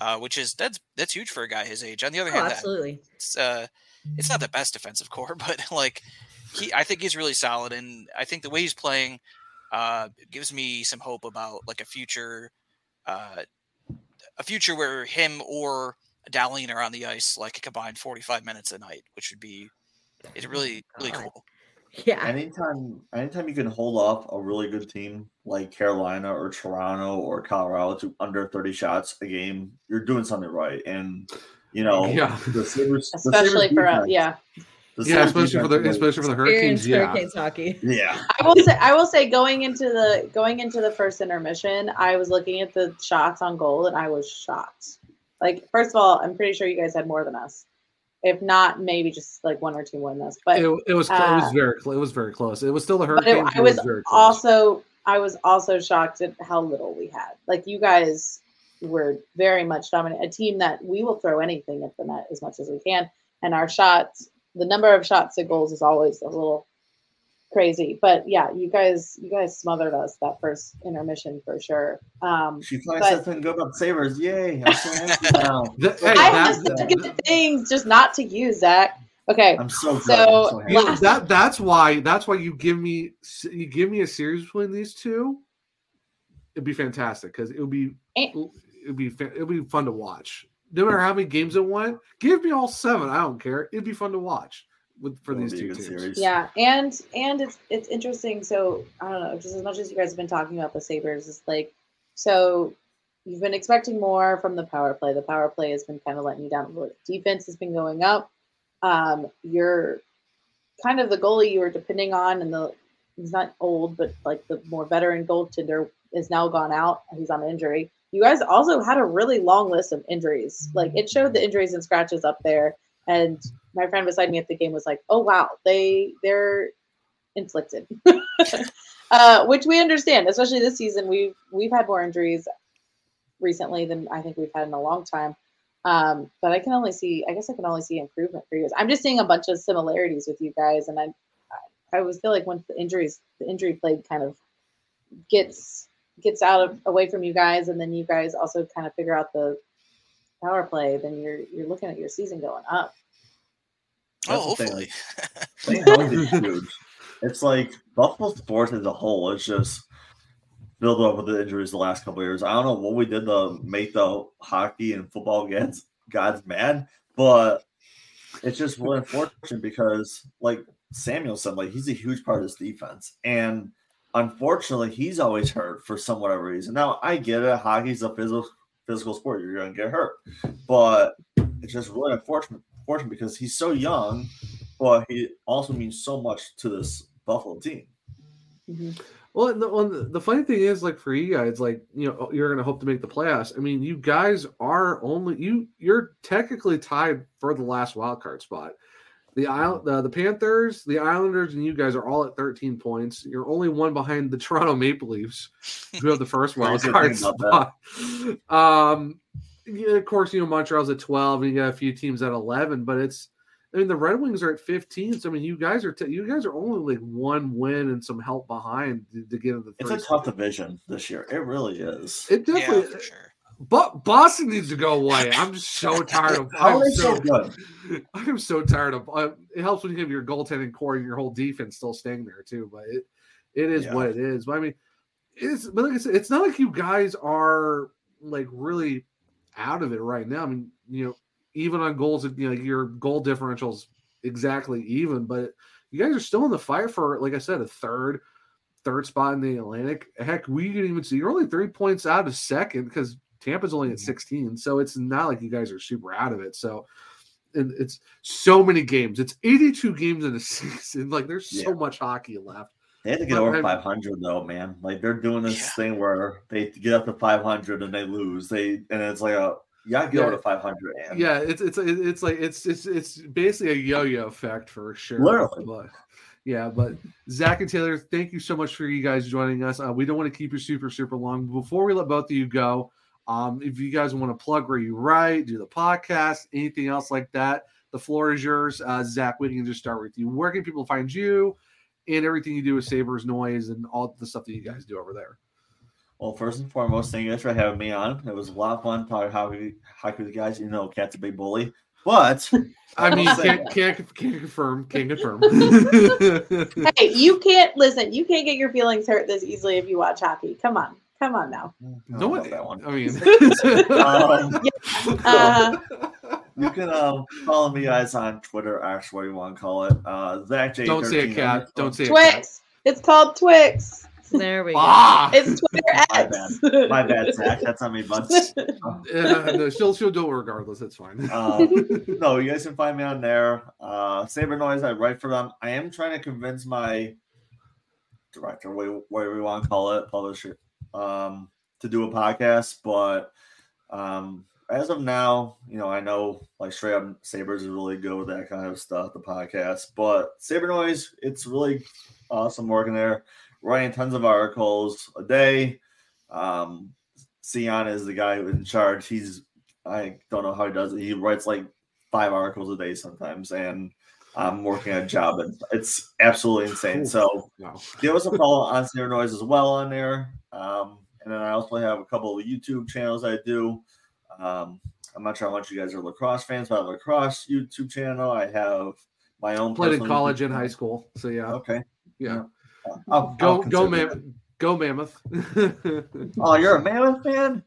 uh, which is that's that's huge for a guy his age. On the other Oh, hand, that- absolutely. it's uh it's not the best defensive core, but like he I think he's really solid and I think the way he's playing uh gives me some hope about like a future uh a future where him or Dahlin are on the ice like a combined 45 minutes a night, which would be it's really really cool. Yeah. Anytime, anytime you can hold off a really good team like Carolina or Toronto or Colorado to under 30 shots a game, you're doing something right. And you know, Yeah. the Sabres, especially Sabres for uh, defense- yeah. the Yeah, especially for the like- especially for the Hurricanes. Yeah, Hurricanes hockey. yeah, I will say I will say going into the going into the first intermission, I was looking at the shots on goal and I was shocked. Like first of all, I'm pretty sure you guys had more than us. If not, maybe just like one or two more than us. But it, it was cl- it uh, was very it was very close. It was still the but it, I was very close. also I was also shocked at how little we had. Like you guys were very much dominant. A team that we will throw anything at the net as much as we can, and our shots, the number of shots to goals is always a little crazy. But yeah, you guys, you guys smothered us that first intermission for sure. Um, she finally But- said something good about the Sabres. Yay! I'm so happy now. Th- hey, I that- have that- to things just not to use Zach. Okay, I'm so glad. So, I'm so happy. you know, that that's why that's why you give me you give me a series between these two. It'd be fantastic because it would be And- it'd be it'd be fun to watch. No matter how many games it went, give me all seven. I don't care. It'd be fun to watch with for It would these two teams. series. Yeah, and and it's it's interesting. So I don't know, just as much as you guys have been talking about the Sabres, it's like so you've been expecting more from the power play. The power play has been kind of letting you down a Defense has been going up. Um, you're kind of the goalie you were depending on, and the he's not old, but like the more veteran goaltender is now gone out. He's on injury. You guys also had a really long list of injuries. Like it showed the injuries and scratches up there. And my friend beside me at the game was like, "Oh wow, they they're inflicted," uh, which we understand. Especially this season, we've we've had more injuries recently than I think we've had in a long time. Um, but I can only see, I guess I can only see improvement for you guys. I'm just seeing a bunch of similarities with you guys, and I I always feel like once the injuries, the injury plague kind of gets gets out of away from you guys, and then you guys also kind of figure out the power play, then you're you're looking at your season going up. Oh, That's the thing, hopefully. Staying healthy is huge. It's like Buffalo sports as a whole is just filled up with the injuries the last couple of years. I don't know what we did to make the hockey and football gods gods mad, but it's just really unfortunate because like Samuelsson, like he's a huge part of this defense. And unfortunately he's always hurt for some whatever reason. Now I get it, hockey's a physical physical sport, you're gonna get hurt. But it's just really unfortunate, unfortunate because he's so young, but he also means so much to this Buffalo team. Mm-hmm. Well, the, well, the- the funny thing is, like for you guys, like you know, you're going to hope to make the playoffs. I mean, you guys are only you. You're technically tied for the last wild card spot. The isle, the, the Panthers, the Islanders, and you guys are all at 13 points. You're only one behind the Toronto Maple Leafs, who have the first wild card spot. Um, yeah, of course, you know Montreal's at 12, and you got a few teams at 11, but it's I mean, the Red Wings are at 15. So I mean, you guys are t- you guys are only like one win and some help behind to, to get into the. It's a tough division this year. It really is. It definitely. for sure. But Boston needs to go away. I'm just so tired of. I'm are they so, so good? I'm so tired of. Uh, it helps when you have your goaltending core and your whole defense still staying there too. But it, it is Yeah. what it is. But I mean, it's but like I said, it's not like you guys are like really out of it right now. I mean, you know, even on goals, you know, your goal differentials exactly even, but you guys are still in the fight for, like I said, a third, third spot in the Atlantic. Heck, we didn't even see. You're only three points out of second because Tampa's only at 16, so it's not like you guys are super out of it. So. And it's so many games. It's 82 games in a season. Like there's so Yeah. much hockey left. They had to get over 500 though, man. Like they're doing this Yeah. thing where they get up to 500 and they lose. They and it's like a Yeah, go Yeah. to 500. And Yeah, it's it's it's like it's it's it's basically a yo-yo effect for sure. Literally. But yeah, but Zach and Taylor, thank you so much for you guys joining us. Uh, we don't want to keep you super super long. Before we let both of you go, um, if you guys want to plug where you write, do the podcast, anything else like that, the floor is yours. Uh, Zach, we can just start with you. Where can people find you and everything you do with Sabres Noise and all the stuff that you guys do over there? Well, first and foremost, thank you guys for having me on. It was a lot of fun talking hockey, hockey with you guys. You know, Kat's a big bully, but I mean, can't, can't can't confirm, can't confirm. Hey, you can't listen. You can't get your feelings hurt this easily if you watch hockey. Come on, come on now. no one, that one. I mean, Um, Uh, you can um, follow me guys on Twitter, Ash. what you want to call it. Uh, Zach J. don't say a cat. Don't say a cat. Twix. It's called Twix. There we go. Ah, It's Twitter My X. My bad, Zach. That's on me, bud. Yeah, no, she'll she'll do it regardless. It's fine. Um, no, you guys can find me on there. Uh, Sabre Noise, I write for them. I am trying to convince my director, wha- whatever you want to call it, publisher, um, to do a podcast. But um, as of now, you know, I know like Straight Up Sabres is really good with that kind of stuff, the podcast. But Sabre Noise, it's really awesome working there, writing tons of articles a day. Um, Sion is the guy who's in charge. He's I don't know how he does it. He writes like five articles a day sometimes, and I'm working a job, and it's absolutely insane. So Wow. give us a follow on Sabre Noise as well on there. Um, and then I also have a couple of YouTube channels I do. Um, I'm not sure how much you guys are lacrosse fans, but I have a lacrosse YouTube channel. I have my own Played in college and high school, so yeah, Okay. yeah. I'll- Go I'll go mammoth, go mammoth. Oh, you're a Mammoth fan?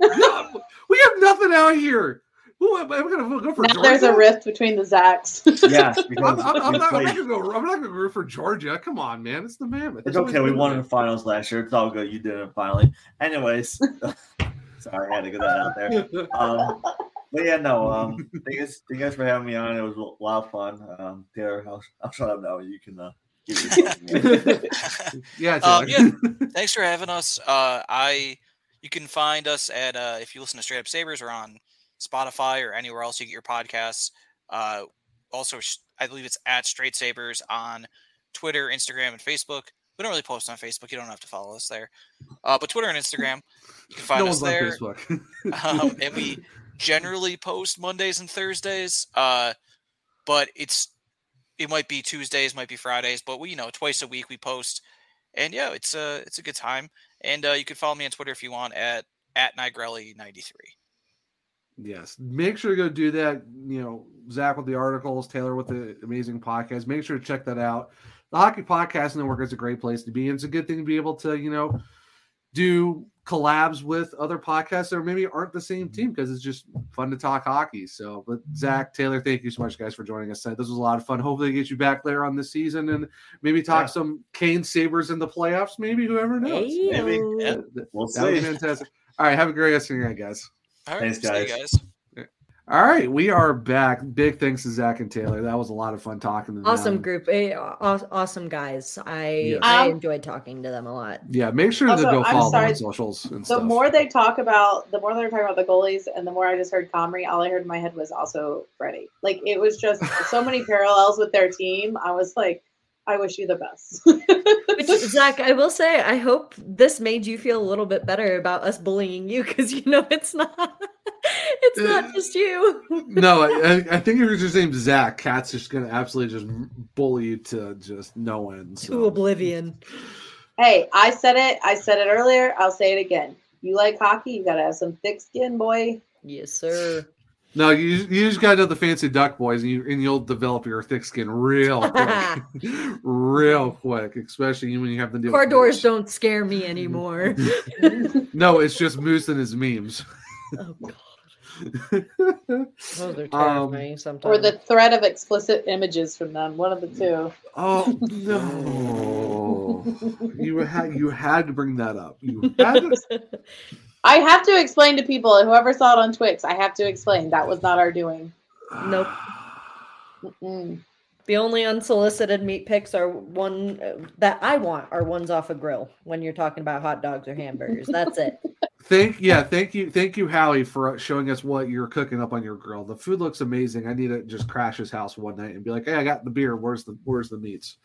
We have nothing out here. Who am I gonna go for? Now there's a rift between the Zacks. yeah, I'm, I'm, I'm not, I'm not gonna go. I'm not gonna root for Georgia. Come on, man. It's the mammoth. It's always okay. We won in the finals last year. It's all good. You did it finally. Anyways, sorry, I had to get that out there. Um, but yeah, no. Um, thank you, thank you guys for having me on. It was a lot of fun. Um, Taylor, I'll, I'll shut up now. You can uh, give your yeah, Um, Taylor. Thanks for having us. Uh, I you can find us at uh, if you listen to Straight Up Sabres or on Spotify or anywhere else you get your podcasts. Uh, also, I believe it's at Straight Sabres on Twitter, Instagram, and Facebook. We don't really post on Facebook. You don't have to follow us there. Uh, but Twitter and Instagram, you can find no us there. Facebook. um, and we generally post Mondays and Thursdays. Uh, but it's it might be Tuesdays, might be Fridays, but we you know twice a week we post, and yeah, it's a it's a good time. And uh, you can follow me on Twitter if you want at at Nigrelli ninety three. Yes. Make sure to go do that. You know, Zach with the articles, Taylor with the amazing podcast. Make sure to check that out. The Hockey Podcast Network is a great place to be. And it's a good thing to be able to, you know, do collabs with other podcasts that maybe aren't the same team because it's just fun to talk hockey. So, but Zach, Taylor, thank you so much, guys, for joining us tonight. This was a lot of fun. Hopefully, get you back there on this season and maybe talk Yeah. some Canes Sabres in the playoffs. Maybe whoever knows. Maybe. Yeah. That, that We'll would be see. fantastic. All right, have a great rest of your night, guys. All right, Thanks, see you guys. guys. All right, we are back. Big thanks to Zach and Taylor. That was a lot of fun talking to them. Awesome group. Awesome guys. I Yes. I Um, enjoyed talking to them a lot. Yeah, make sure Also, to go I'm follow them on socials and the stuff. more they talk about the more they're talking about the goalies and the more I just heard Comrie, all I heard in my head was also Freddie. Like it was just so many parallels with their team. I was like, I wish you the best. Which, Zach, I will say, I hope this made you feel a little bit better about us bullying you because you know it's not, it's not uh, just you. no, I, I- I think if your name's Zach, Kat's just gonna absolutely just bully you to just no end. To oblivion. hey, I said it. I said it earlier. I'll say it again. You like hockey, you gotta have some thick skin, boy. Yes, sir. No, you you just gotta know the fancy duck boys, and you and you'll develop your thick skin real quick, real quick. Especially when you have to deal. Car with doors Moose. don't scare me anymore. No, it's just Moose and his memes. oh god. Oh, they're Um, terrifying sometimes. Or the threat of explicit images from them. One of the two. Oh no! you had you had to bring that up. You had to. I have to explain to people, whoever saw it on Twix, I have to explain that was not our doing. Nope. Mm. The only unsolicited meat picks are one uh, that I want are ones off a grill when you're talking about hot dogs or hamburgers. That's it. Thank yeah, thank you, thank you, Hallie, for showing us what you're cooking up on your grill. The food looks amazing. I need to just crash his house one night and be like, "Hey, I got the beer. Where's the where's the meats?"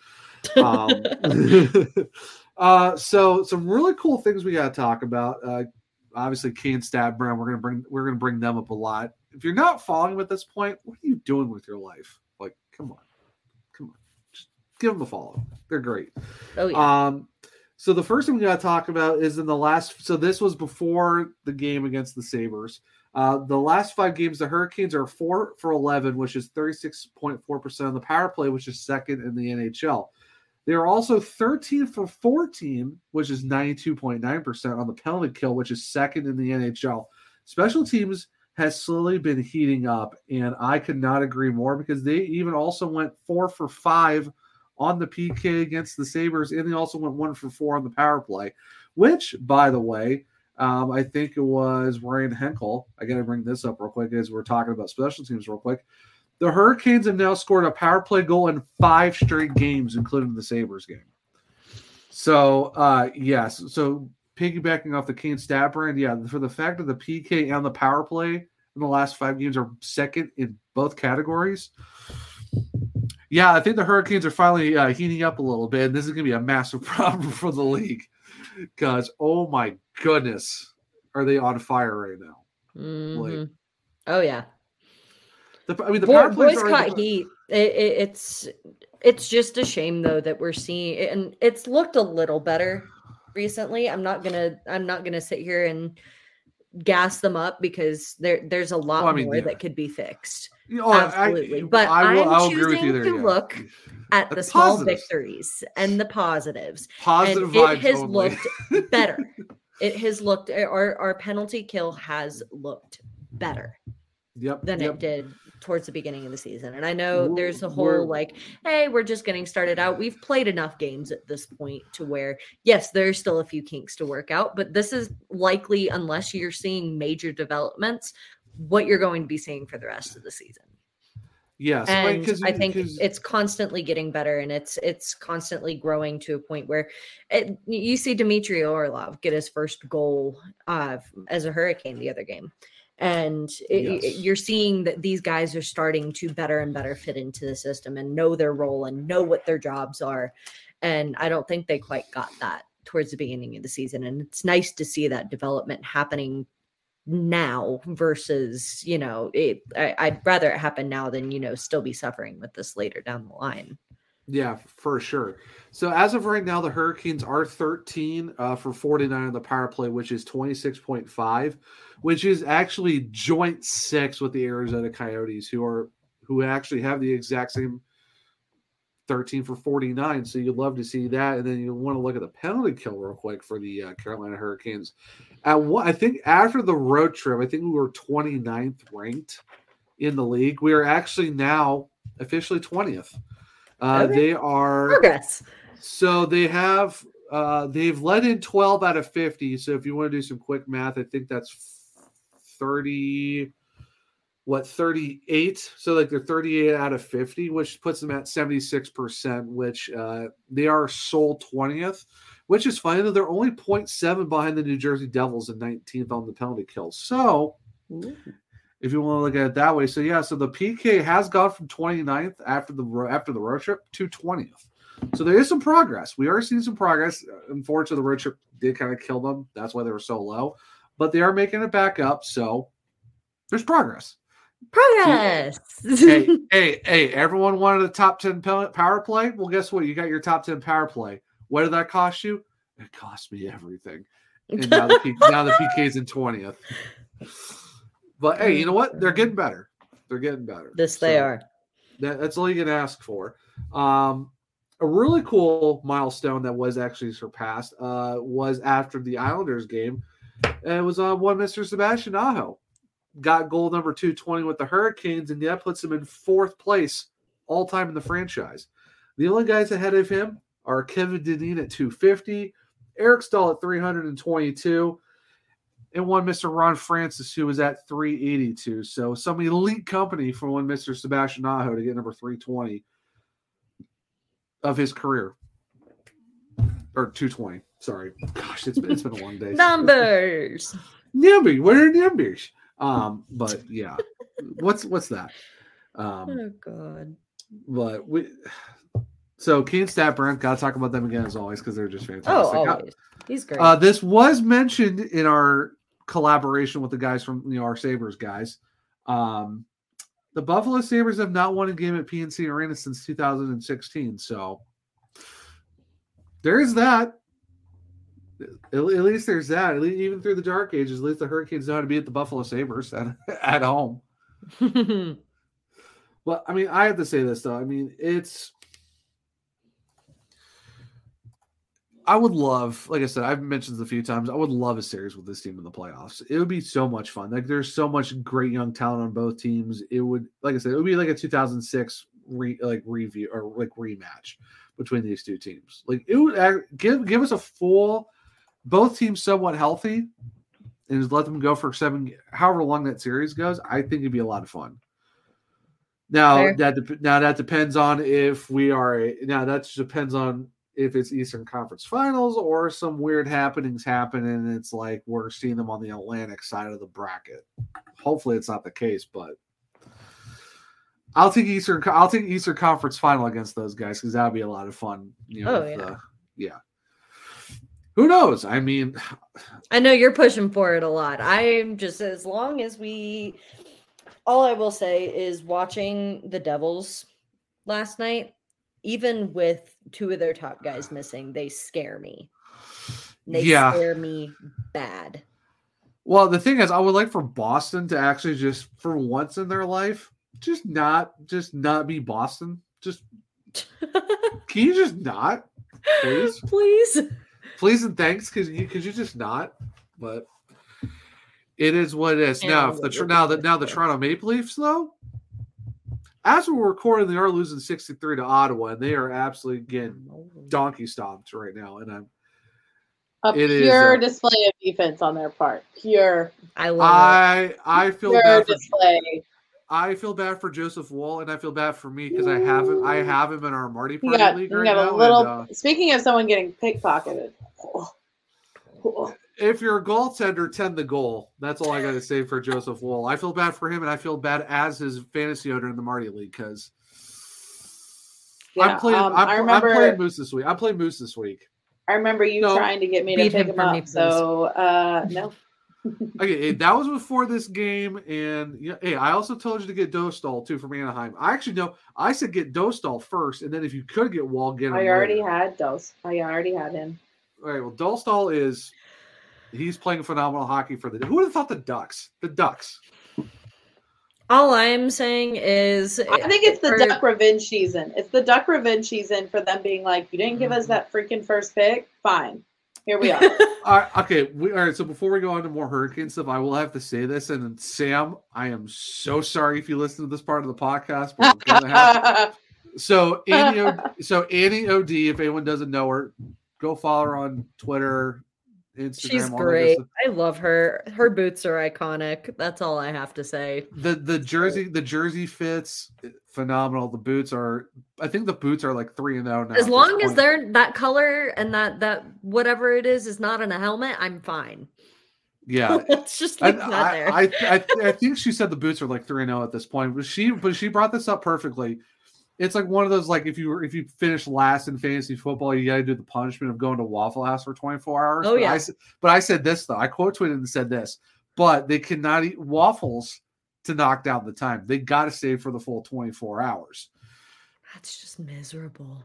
Um, uh, so some really cool things we got to talk about. Uh, obviously, Kane Stab Brown. We're gonna bring we're gonna bring them up a lot. If you're not following them at this point, what are you doing with your life? Like, come on, come on, just give them a follow. They're great. Oh yeah. Um, so the first thing we got to talk about is in the last. So this was before the game against the Sabres. Uh, the last five games, the Hurricanes are four for eleven, which is thirty six point four percent on the power play, which is second in the NHL. They are also thirteen for fourteen, which is ninety two point nine percent on the penalty kill, which is second in the NHL. Special teams has slowly been heating up, and I could not agree more because they even also went four for five on the PK against the Sabres, and they also went one for four on the power play, which, by the way, um, I think it was Ryan Henkel. I got to bring this up real quick as we're talking about special teams real quick. The Hurricanes have now scored a power play goal in five straight games, including the Sabres game. So, uh, yes. So, piggybacking off the Kane stat brand, yeah, for the fact that the PK and the power play in the last five games are second in both categories, yeah, I think the Hurricanes are finally uh, heating up a little bit. And this is going to be a massive problem for the league because, oh my goodness, are they on fire right now? Mhm. oh yeah. The, I mean, the Boy, power plays boys are caught heat. It, it, it's it's just a shame though that we're seeing, and it's looked a little better recently. I'm not gonna I'm not gonna sit here and gas them up because there there's a lot Well, I mean, more yeah. that could be fixed. Oh, Absolutely, I, but I will, I'm I'll agree with choosing you there. to yeah. look at The the small positives. victories and the positives. positive and vibes it has only. looked better. It has looked our our penalty kill has looked better yep, than yep. it did towards the beginning of the season. And I know We're- there's a whole like, hey, we're just getting started out. We've played enough games at this point to where, yes, there's still a few kinks to work out, but this is likely, unless you're seeing major developments, what you're going to be seeing for the rest of the season. Yes, And because I think it's constantly getting better, and it's it's constantly growing to a point where it, you see Dmitry Orlov get his first goal uh, as a Hurricane the other game, and it- Yes. you're seeing that these guys are starting to better and better fit into the system and know their role and know what their jobs are. And I don't think they quite got that towards the beginning of the season, and it's nice to see that development happening now versus you know it, I, i'd rather it happen now than you know still be suffering with this later down the line Yeah, for sure. So as of right now, the Hurricanes are 13 uh, for 49 on the power play, which is 26.5, which is actually joint six with the Arizona Coyotes, who are who actually have the exact same 13 for 49. So you'd love to see that. And then you want to look at the penalty kill real quick for the uh, Carolina Hurricanes. At what I think after the road trip, I think we were 29th ranked in the league. We are actually now officially 20th. Uh, Okay. They are progress so they have uh they've let in 12 out of 50. So if you want to do some quick math, I think that's 30 what 38. So like they're 38 out of 50, which puts them at 76%, which uh they are sole 20th, which is funny that they're only 0.7 behind the New Jersey Devils and 19th on the penalty kill So if you want to look at it that way. So yeah, so the PK has gone from 29th after the after the road trip to 20th. So there is some progress. We are seeing some progress. Unfortunately, the road trip did kind of kill them. That's why they were so low. But they are making it back up. So there's progress. progress hey, hey, hey! Everyone wanted a top 10 power play. Well, guess what? You got your top 10 power play. What did that cost you? It cost me everything. And now the, P- now the PK's in 20th. But hey, you know what? They're getting better. They're getting better. this they are that, that's all you can ask for. Um, a really cool milestone that was actually surpassed uh, was after the Islanders game. And it was on one Mr. Sebastian Aho. Got goal number 220 with the Hurricanes, and that puts him in fourth place all time in the franchise. The only guys ahead of him are Kevin Dineen at 250, Eric Staal at 322, and one Mr. Ron Francis, who was at 382. So some elite company for one Mr. Sebastian Aho to get number 320 of his career. Or 220. Sorry, gosh, it's been, it's been a long day. Numbers. Nimby, what are numbers? Um, but yeah, what's what's that? Um, Oh God. but we. So Keen Statburn, gotta talk about them again as always because they're just Oh, fantastic. Uh, always. He's great. Uh, this was mentioned in our collaboration with the guys from you know our Sabres guys. Um, the Buffalo Sabres have not won a game at PNC Arena since 2016. So there's that. At, at least there's that. At least, even through the dark ages, at least the Hurricanes know how to beat the Buffalo Sabres at, at home. But I mean, I have to say this though. I mean, it's. I would love, like I said, I've mentioned this a few times. I would love a series with this team in the playoffs. It would be so much fun. Like, there's so much great young talent on both teams. It would, like I said, it would be like a 2006 re, like review or like rematch between these two teams. Like, it would give give us a full, both teams somewhat healthy, and just let them go for seven, however long that series goes. I think it'd be a lot of fun. Now Fair. that dep- now that depends on if we are a, now that just depends on if it's Eastern Conference Finals or some weird happenings happen and it's like we're seeing them on the Atlantic side of the bracket. Hopefully, it's not the case, but I'll take Eastern. I'll take Eastern Conference Final against those guys because that would be a lot of fun. You know, Oh, yeah. the- yeah. Who knows? I mean, I know you're pushing for it a lot. I'm just as long as we all I will say is watching the Devils last night, even with two of their top guys missing, they scare me. They Yeah. scare me bad. well, the thing is, I would like for Boston to actually just, for once in their life, just not, just not be Boston. Just can you just not, please? Please. please and thanks because you because you're just not but it is what it is Yeah, now if the what Tr- you're now that now the toronto maple leafs though as we're recording they are losing 63 to ottawa and they are absolutely getting donkey stomped right now and i'm A It is, pure uh, display of defense on their part. Pure, I love i i feel pure bad for display. i feel bad for joseph woll and i feel bad for me because i have him i have him in our marty You party got, league right have now a little. and, uh, speaking of someone getting pickpocketed, if you're a goaltender, tend the goal. That's all I got to say for Joseph Woll. I feel bad for him, and I feel bad as his fantasy owner in the Marty League because yeah, I'm playing. um, I'm, I I'm remember. playing Moose this week. I'm playing Moose this week. I remember you No. trying to get me to Beat pick him him for me. So uh, no, Okay, that was before this game, and yeah, hey, I also told you to get Dostal too from Anaheim. I actually know I said get Dostal first, and then if you could get Woll, get him. I already later. had those. I already had him. All right. Well, Dostal is he's playing phenomenal hockey for the. Who would have thought the Ducks? The Ducks. all I'm saying is I think it's the for- duck revenge season. It's the duck revenge season for them being like, you didn't give us that freaking first pick. Fine, here we are. All right, okay. We, all right. So before we go on to more hurricane stuff, I will have to say this. And Sam, I am so sorry if you listen to this part of the podcast. But I'm gonna have so Annie, o, so Annie Od. If anyone doesn't know her, go follow her on Twitter, Instagram. She's all that good great. I love her. Her boots are iconic. That's all I have to say. The the jersey the jersey fits eh, phenomenal. The boots are. I think the boots are like three and out now. As long as they're that color and that that whatever it is is not in a helmet, I'm fine. yeah. Let's just I, leave that there. I, I, I, I think she said the boots are like three and zero at this point, but she but she brought this up perfectly. It's like one of those like if you if you finish last in fantasy football, you got to do the punishment of going to Waffle House for twenty four hours. Oh, but yeah. I, but I said this though. I quote tweeted and said this, but they cannot eat waffles to knock down the time. They got to stay for the full twenty four hours. That's just miserable.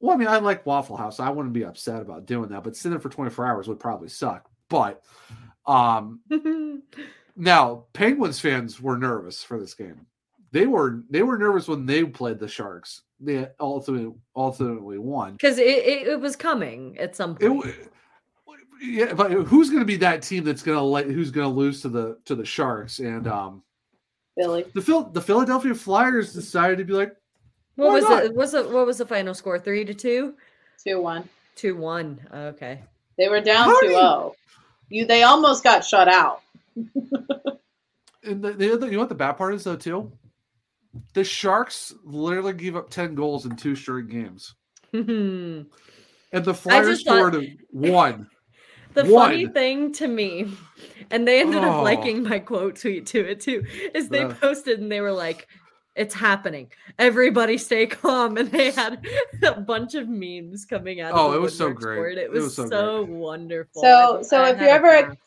Well, I mean, I like Waffle House. I wouldn't be upset about doing that, but sitting for twenty four hours would probably suck. But um, Now, Penguins fans were nervous for this game. They were they were nervous when they played the Sharks. They ultimately ultimately won. Because it, it, it was coming at some point. w- yeah, but who's going to be that team that's going to let who's going to lose to the to the Sharks? And um, Billy. the Phil the Philadelphia Flyers decided to be like, what was not? it? Was it what was the final score? Three to two? Two one. Two one. Okay. They were down How do 2 you- 0. You they almost got shut out. and the, the other, you know what the bad part is though too. The Sharks literally gave up ten goals in two straight games. And and the Flyers just thought- scored one. The funny thing to me, and they ended Oh. up liking my quote tweet to it too, is they Yeah. posted and they were like, "It's happening. Everybody stay calm." And they had a bunch of memes coming out. Oh, of the it was so Woodworks great. board. It It was, was so so, great. wonderful. So- I- so I if you're ever a- blast.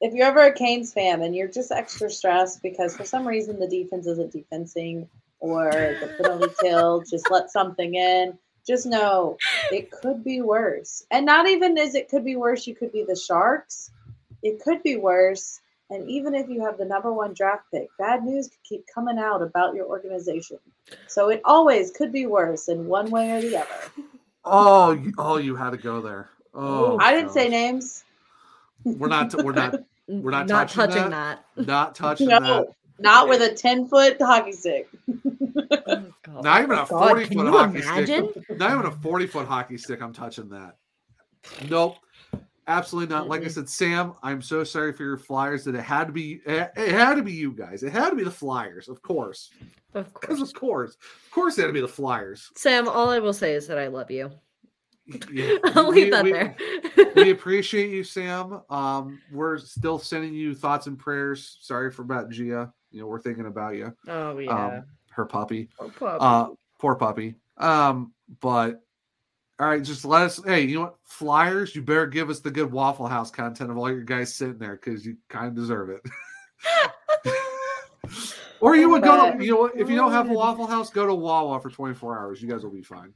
If you're ever a Canes fan and you're just extra stressed because for some reason the defense isn't defensing or the penalty kill just let something in, just know it could be worse. And not even as it could be worse, you could be the Sharks. It could be worse. And even if you have the number one draft pick, bad news could keep coming out about your organization. So it always could be worse in one way or the other. Oh, oh, you had to go there. Oh, I didn't say names. We're not. We're not. We're not not touching touching that. that. Not touching No, that. not with a 10 foot hockey stick. Oh, Not even a Oh, God, 40 can foot you hockey imagine? stick. Not even a 40 foot hockey stick. I'm touching that. Nope. Absolutely not. Like I said, Sam, I'm so sorry for your Flyers that it had to be it it had to be you guys. It had to be the Flyers, of course. Of Because course. of course. Of course it had to be the Flyers. Sam, all I will say is that I love you. Yeah, I'll we- leave that we- there. we appreciate you, Sam. Um, we're still sending you thoughts and prayers. Sorry for about Gia. You know, we're thinking about you. oh yeah. Um, her puppy. Poor puppy. Uh, poor puppy. Um, but all right, just let us. Hey, you know what? Flyers, you better give us the good Waffle House content of all your guys sitting there because you kind of deserve it. or you would go to, you know what? If you don't have a Waffle House, go to Wawa for 24 hours. You guys will be fine.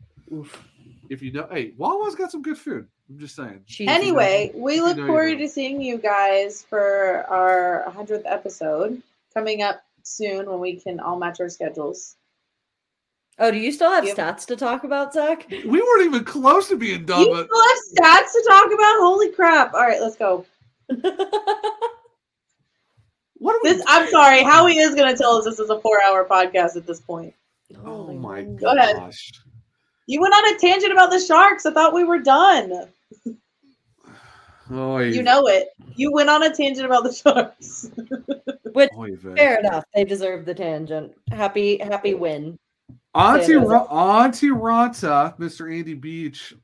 If you know, hey, Wawa's got some good food. I'm just saying. She's- Anyway, we you look know, you forward know. to seeing you guys for our 100th episode coming up soon when we can all match our schedules. Oh, do you still have Yep. stats to talk about, Zach? We weren't even close to being done, you but still have stats to talk about? Holy crap. All right, let's go. what are we? This I'm sorry, Howie is going to tell us this is a four hour podcast at this point. oh my oh. Go ahead. Gosh. You went on a tangent about the Sharks. I thought we were done. Oh, You know it. You went on a tangent about the Sharks. Which Oy vey. fair enough. They deserve the tangent. Happy, happy win. Antti, Say it. Antti Raanta, Mr. Andy Beach.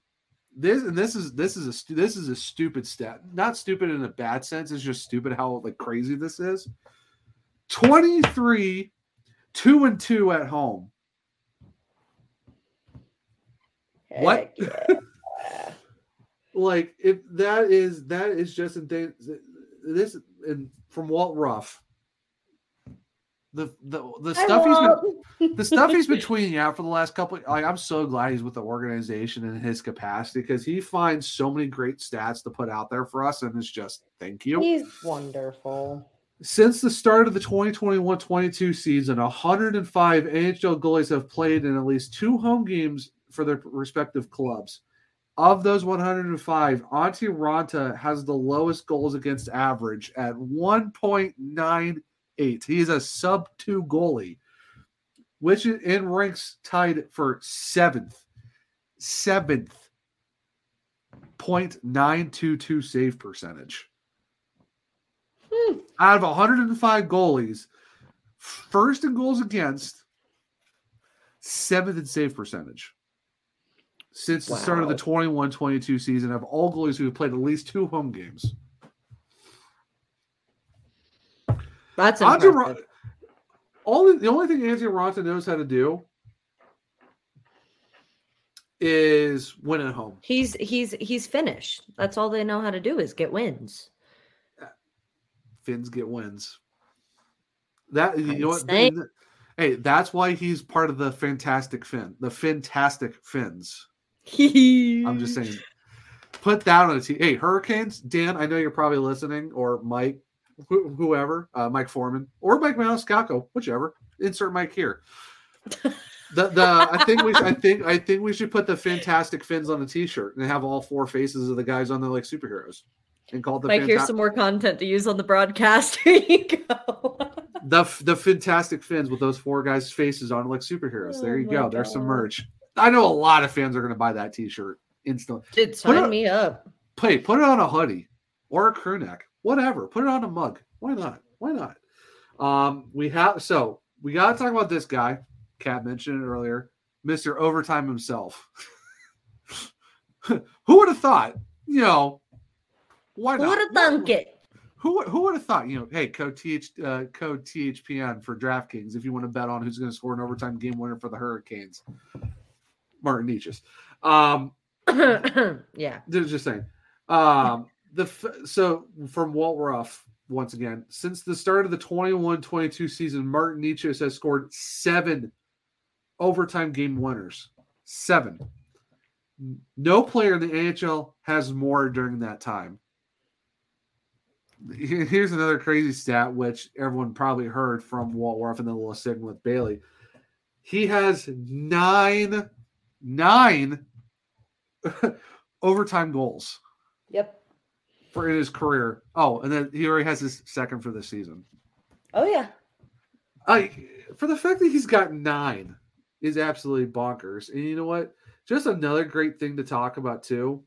This and this is this is a stu- this is a stupid stat. Not stupid in a bad sense. It's just stupid how like crazy this is. Twenty three, two and two at home. What? Yeah. Like if that is that is just in this and from Walt Ruff. The the the stuff he's been the stuff he's been tweeting out for the last couple like I'm so glad he's with the organization in his capacity because he finds so many great stats to put out there for us and it's just thank you. He's wonderful. Since the start of the 2021-22 season, 105 NHL goalies have played in at least two home games for their respective clubs. Of those 105, Antti Raanta has the lowest goals against average at 1.98. He is a sub two goalie, which in ranks tied for seventh, seventh, 0.922 save percentage. Hmm. Out of 105 goalies, first in goals against, seventh in save percentage. Since the start of the Wow. 21 22 season, of all goalies who have played at least two home games. That's Auntie impressive. Ron- only the only thing Antti Raanta knows how to do is win at home. He's he's he's finished. That's all they know how to do is get wins. Finns get wins. That you I'm know what? Hey, that's why he's part of the fantastic Finn, the fantastic Finns. I'm just saying. Put that on a team. Hey, Hurricanes, Dan, I know you're probably listening, or Mike, wh- whoever, uh, Mike Foreman, or Mike Maniscalco, whichever. Insert Mike here. The the I think we should, I think I think we should put the fantastic Finns on a t-shirt and have all four faces of the guys on there like superheroes and call the Mike, here's some more content to use on the broadcast. Here you go. the the fantastic Finns with those four guys' faces on like superheroes. there Oh you go. There's some merch. I know a lot of fans are going to buy that t-shirt instantly. Dude, sign it- me up. Hey, put it on a hoodie or a crew neck, whatever. Put it on a mug. Why not? Why not? Um, we have so we got to talk about this guy. Kat mentioned it earlier, Mister Overtime himself. who would have thought? You know, why Who not? would have thunk it? Who who would have thought? You know, hey, code th uh, code THPN for DraftKings if you want to bet on who's going to score an overtime game winner for the Hurricanes. Martin Necas. Um, yeah. just just saying. Um, the f- so from Walt Ruff once again since the start of the 21-22 season, Martin Necas has scored seven overtime game winners. Seven. No player in the AHL has more during that time. Here's another crazy stat, which everyone probably heard from Walt Ruff and the little segment with Bailey. He has nine, nine overtime goals Yep. for in his career. Oh, and then he already has his second for this season. Oh yeah. I for the fact that he's got nine is absolutely bonkers. And you know what? Just another great thing to talk about too,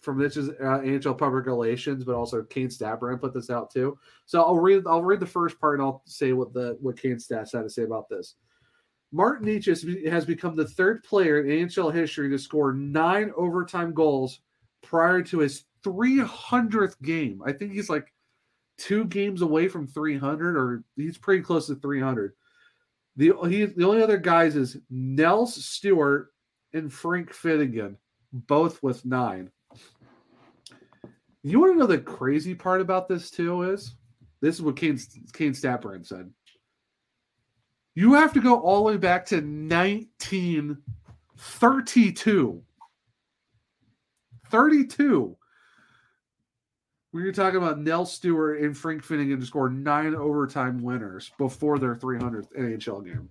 from this is uh, NHL Public Relations, but also Kane Statbrand put this out too. So I'll read I'll read the first part and I'll say what the what Kane Stats had to say about this. Martin Necas has become the third player in NHL history to score nine overtime goals prior to his 300th game. I think he's like two games away from 300, or he's pretty close to 300. The he, the only other guys is Nels Stewart and Frank Finnegan, both with nine. You want to know the crazy part about this too is this is what Kane Kane Statbrand said. You have to go all the way back to 1932. 32. We were talking about Nell Stewart and Frank Finnegan to score nine overtime winners before their 300th NHL game.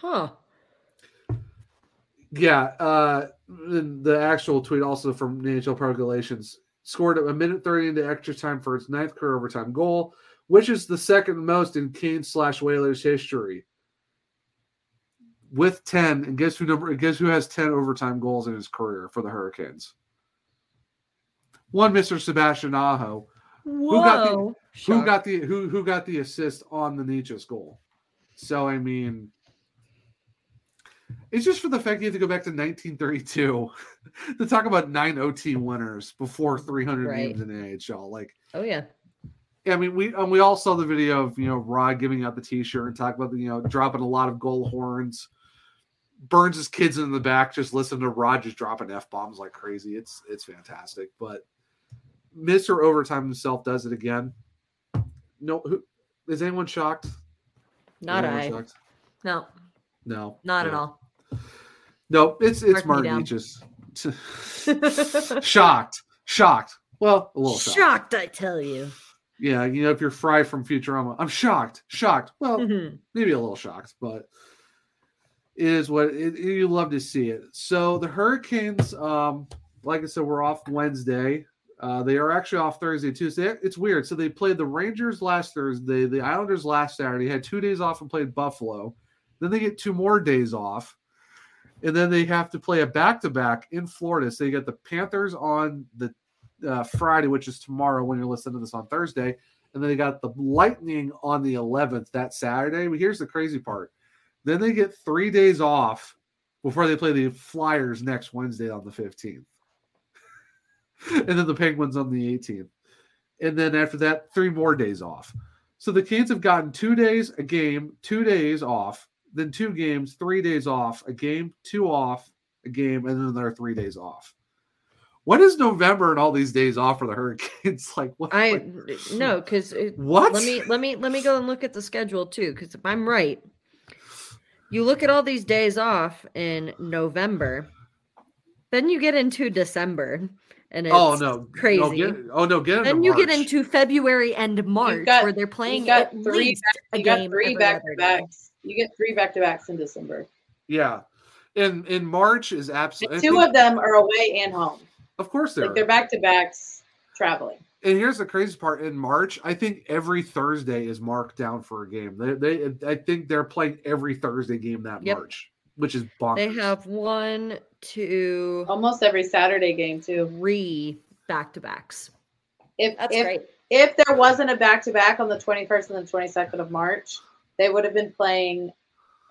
Huh. Yeah, uh, the actual tweet also from NHL Pro Regulations scored a minute 30 into extra time for its ninth career overtime goal, which is the second most in Kane slash Whalers history. With 10, and guess who number guess who has 10 overtime goals in his career for the Hurricanes? One Mr. Sebastian Aho, Whoa. got the- who got the who who got the assist on the Necas's goal. So I mean, it's just for the fact you have to go back to 1932 to talk about nine OT winners before 300 Right. games in the NHL. Like, Oh yeah. I mean, we um, we all saw the video of you know Rod giving out the T-shirt and talk about the you know dropping a lot of goal horns. Burns his kids in the back, just listen to Rod just dropping f bombs like crazy. It's it's fantastic, but Mister Overtime himself does it again. No, who, is anyone shocked? Not Anyone I. shocked? No, No, not at all. No, it's it's Mark. Necas's. shocked, shocked. Well, a little shocked. Shocked, I tell you. Yeah, you know, if you're Fry from Futurama, I'm shocked, shocked. Well, Mhm. maybe a little shocked, but it is what it, you love to see it. So the Hurricanes, um, like I said, we're off Wednesday. Uh, they are actually off Thursday they- it's weird. So they played the Rangers last Thursday, the Islanders last Saturday, had two days off and played Buffalo. Then they get two more days off. And then they have to play a back to back in Florida. So you got the Panthers on the uh, Friday, which is tomorrow when you're listening to this on Thursday. And then they got the Lightning on the 11th that Saturday. But here's the crazy part then they get three days off before they play the Flyers next Wednesday on the 15th. and then the Penguins on the 18th. And then after that, three more days off. So the Canes have gotten two days, a game, two days off, then two games, three days off, a game, two off, a game, and then another three days off. What is November and all these days off for the Hurricanes? Like what? I like, no, because what? let me let me let me go and look at the schedule too. Because if I'm right, you look at all these days off in November, then you get into December, and oh, it's oh no, crazy. No, get, oh no, get into then you get into February and March, got- where they're playing you got at three least a You got three back other to day. backs. You get three back to backs in December. Yeah. In in March is absolutely two of them are away and home. Of course there. Like they're back to backs traveling. and here's the crazy part in March, I think every Thursday is marked down for a game. They they I think they're playing every Thursday game that Yep. March, which is bonkers. They have one, two, Almost every Saturday game too. three back to backs. If That's if great. if there wasn't a back to back on the 21st and the 22nd of March, they would have been playing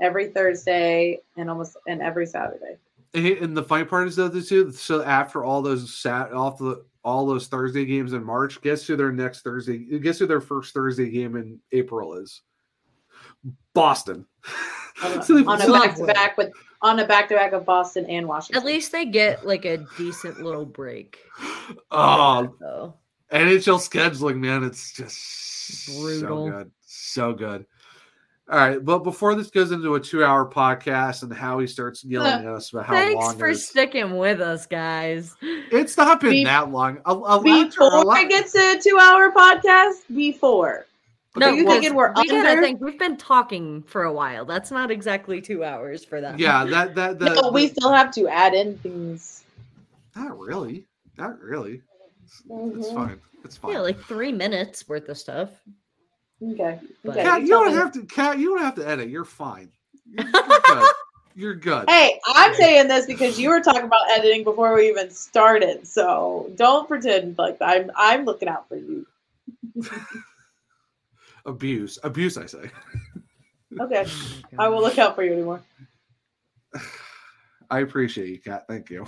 every Thursday and almost and every Saturday. And, and the funny part is though, the two. So after all those sat off the all those Thursday games in March, guess who their next Thursday? Guess who their first Thursday game in April is? Boston. So they- on a so- back to back with on a back to back of Boston and Washington. At least they get like a decent little break. oh, So NHL scheduling, man, it's just Brutal. so good, so good. All right, but before this goes into a two-hour podcast and how he starts yelling at us about how thanks long for it is, sticking with us, guys. it's not been Be- that long. A, a lot- before a lot- it gets to a two hour podcast, before. No, you because thinking we're we gotta under? think we've been talking for a while. That's not exactly two hours for that. yeah, that that that. no, we still have to add in things. not really, not really. It's, it's mm-hmm. fine. It's fine. yeah, like three minutes worth of stuff. Okay. But- okay. Kat, you you don't me. have to. Cat, you don't have to edit. You're fine. You're, you're good. You're good. Hey, I'm saying this because you were talking about editing before we even started. So don't pretend like I'm I'm looking out for you. Abuse, abuse. I say. Okay. Oh I will look out for you anymore. I appreciate you, Cat. Thank you.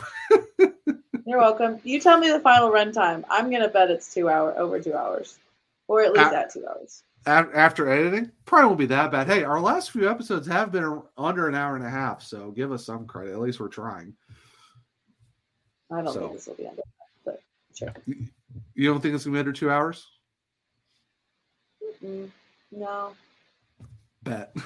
You're welcome. You tell me the final run time. I'm gonna bet it's two hour over two hours. Or at least Ah. at two hours. After editing, probably won't be that bad. Hey, our last few episodes have been under an hour and a half, so give us some credit. At least we're trying. I don't So- think this will be under but sure. You don't think it's gonna be under two hours? Mm, no. Bet.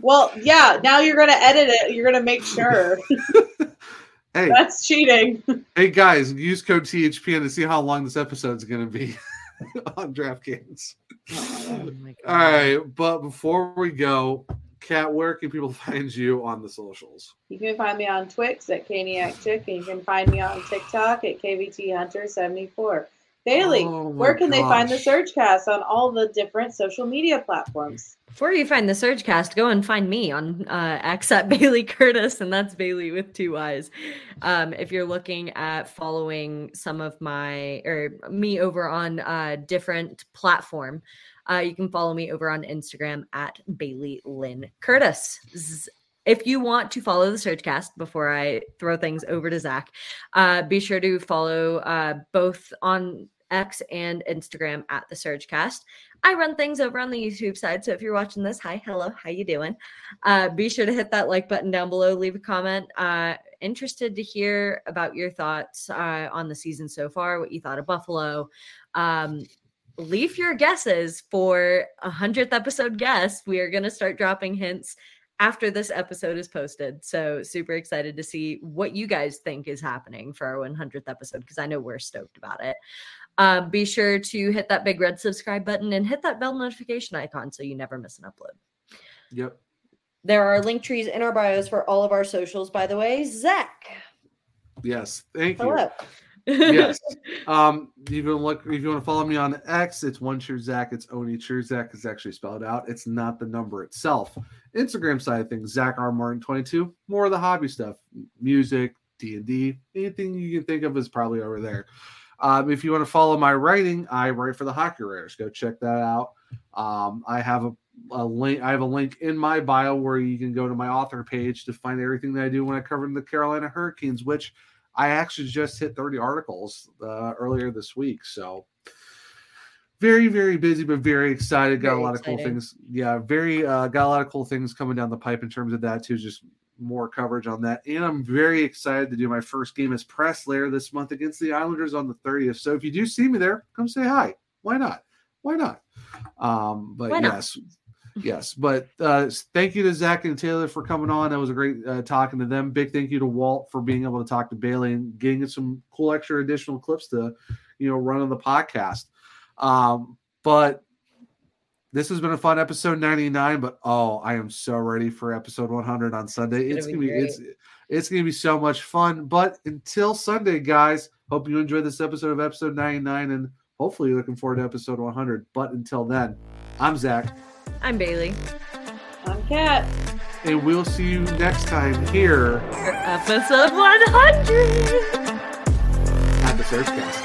Well, yeah, now you're gonna edit it. You're gonna make sure. hey, That's cheating. hey guys, use code THPN to see how long this episode's gonna be on DraftKings. Oh my All right, but before we go, Kat, where can people find you on the socials? You can find me on Twix at Caniac Chic, and you can find me on TikTok at KVT Hunter 74. Bailey, Oh where can they find the gosh. Surgecast on all the different social media platforms? Before you find the Surgecast, go and find me on uh, X at Bailey Curtis, and that's Bailey with two eyes. Um, if you're looking at following some of my or me over on a different platform, uh, you can follow me over on Instagram at Bailey Lynn Curtis. Z- If you want to follow the Surgecast before I throw things over to Zach, uh, be sure to follow uh, both on X and Instagram at the Surgecast. I run things over on the YouTube side. So if you're watching this, hi, hello, how you doing? Uh, be sure to hit that like button down below. Leave a comment. Uh, interested to hear about your thoughts uh, on the season so far. What you thought of Buffalo. Um, leave your guesses for a hundredth episode guess. We are going to start dropping hints after this episode is posted. So super excited to see what you guys think is happening for our 100th episode because I know we're stoked about it. Um, be sure to hit that big red subscribe button and hit that bell notification icon so you never miss an upload. Yep. There are link trees in our bios for all of our socials, by the way. Zach, Yes. Thank you. hello. yes. Um, you can look if you want to follow me on X, it's one true Zach. It's Oni true Zach. It's actually spelled out. It's not the number itself. Instagram side of things, Zach R Martin twenty two. More of the hobby stuff, music, D and D, anything you can think of is probably over there. Um, if you want to follow my writing, I write for the Hockey Writers. Go check that out. Um, I have a, a link. I have a link in my bio where you can go to my author page to find everything that I do when I cover the Carolina Hurricanes, which I actually just hit 30 articles uh, earlier this week. So very, very busy, but very excited. Got Very a lot of cool things. Yeah, very uh, got a lot of cool things coming down the pipe in terms of that too. Just more coverage on that. And I'm very excited to do my first game as press layer this month against the Islanders on the 30th. So if you do see me there, come say hi. Why not? Why not? Um, but Why not? yes, yes. But uh, thank you to Zach and Taylor for coming on. That was a great uh, talking to them. Big thank you to Walt for being able to talk to Bailey and getting some cool extra additional clips to, you know, run on the podcast. Um, but this has been a fun episode 99 but oh i am so ready for episode 100 on sunday. It's it's gonna gonna be be it's it's gonna be so much fun. But until sunday guys hope you enjoyed this episode of episode 99 and hopefully you're looking forward to episode 100 but until then i'm zach. I'm Bailey. I'm Kat. and we'll see you next time here For episode 100. at the SurgeCast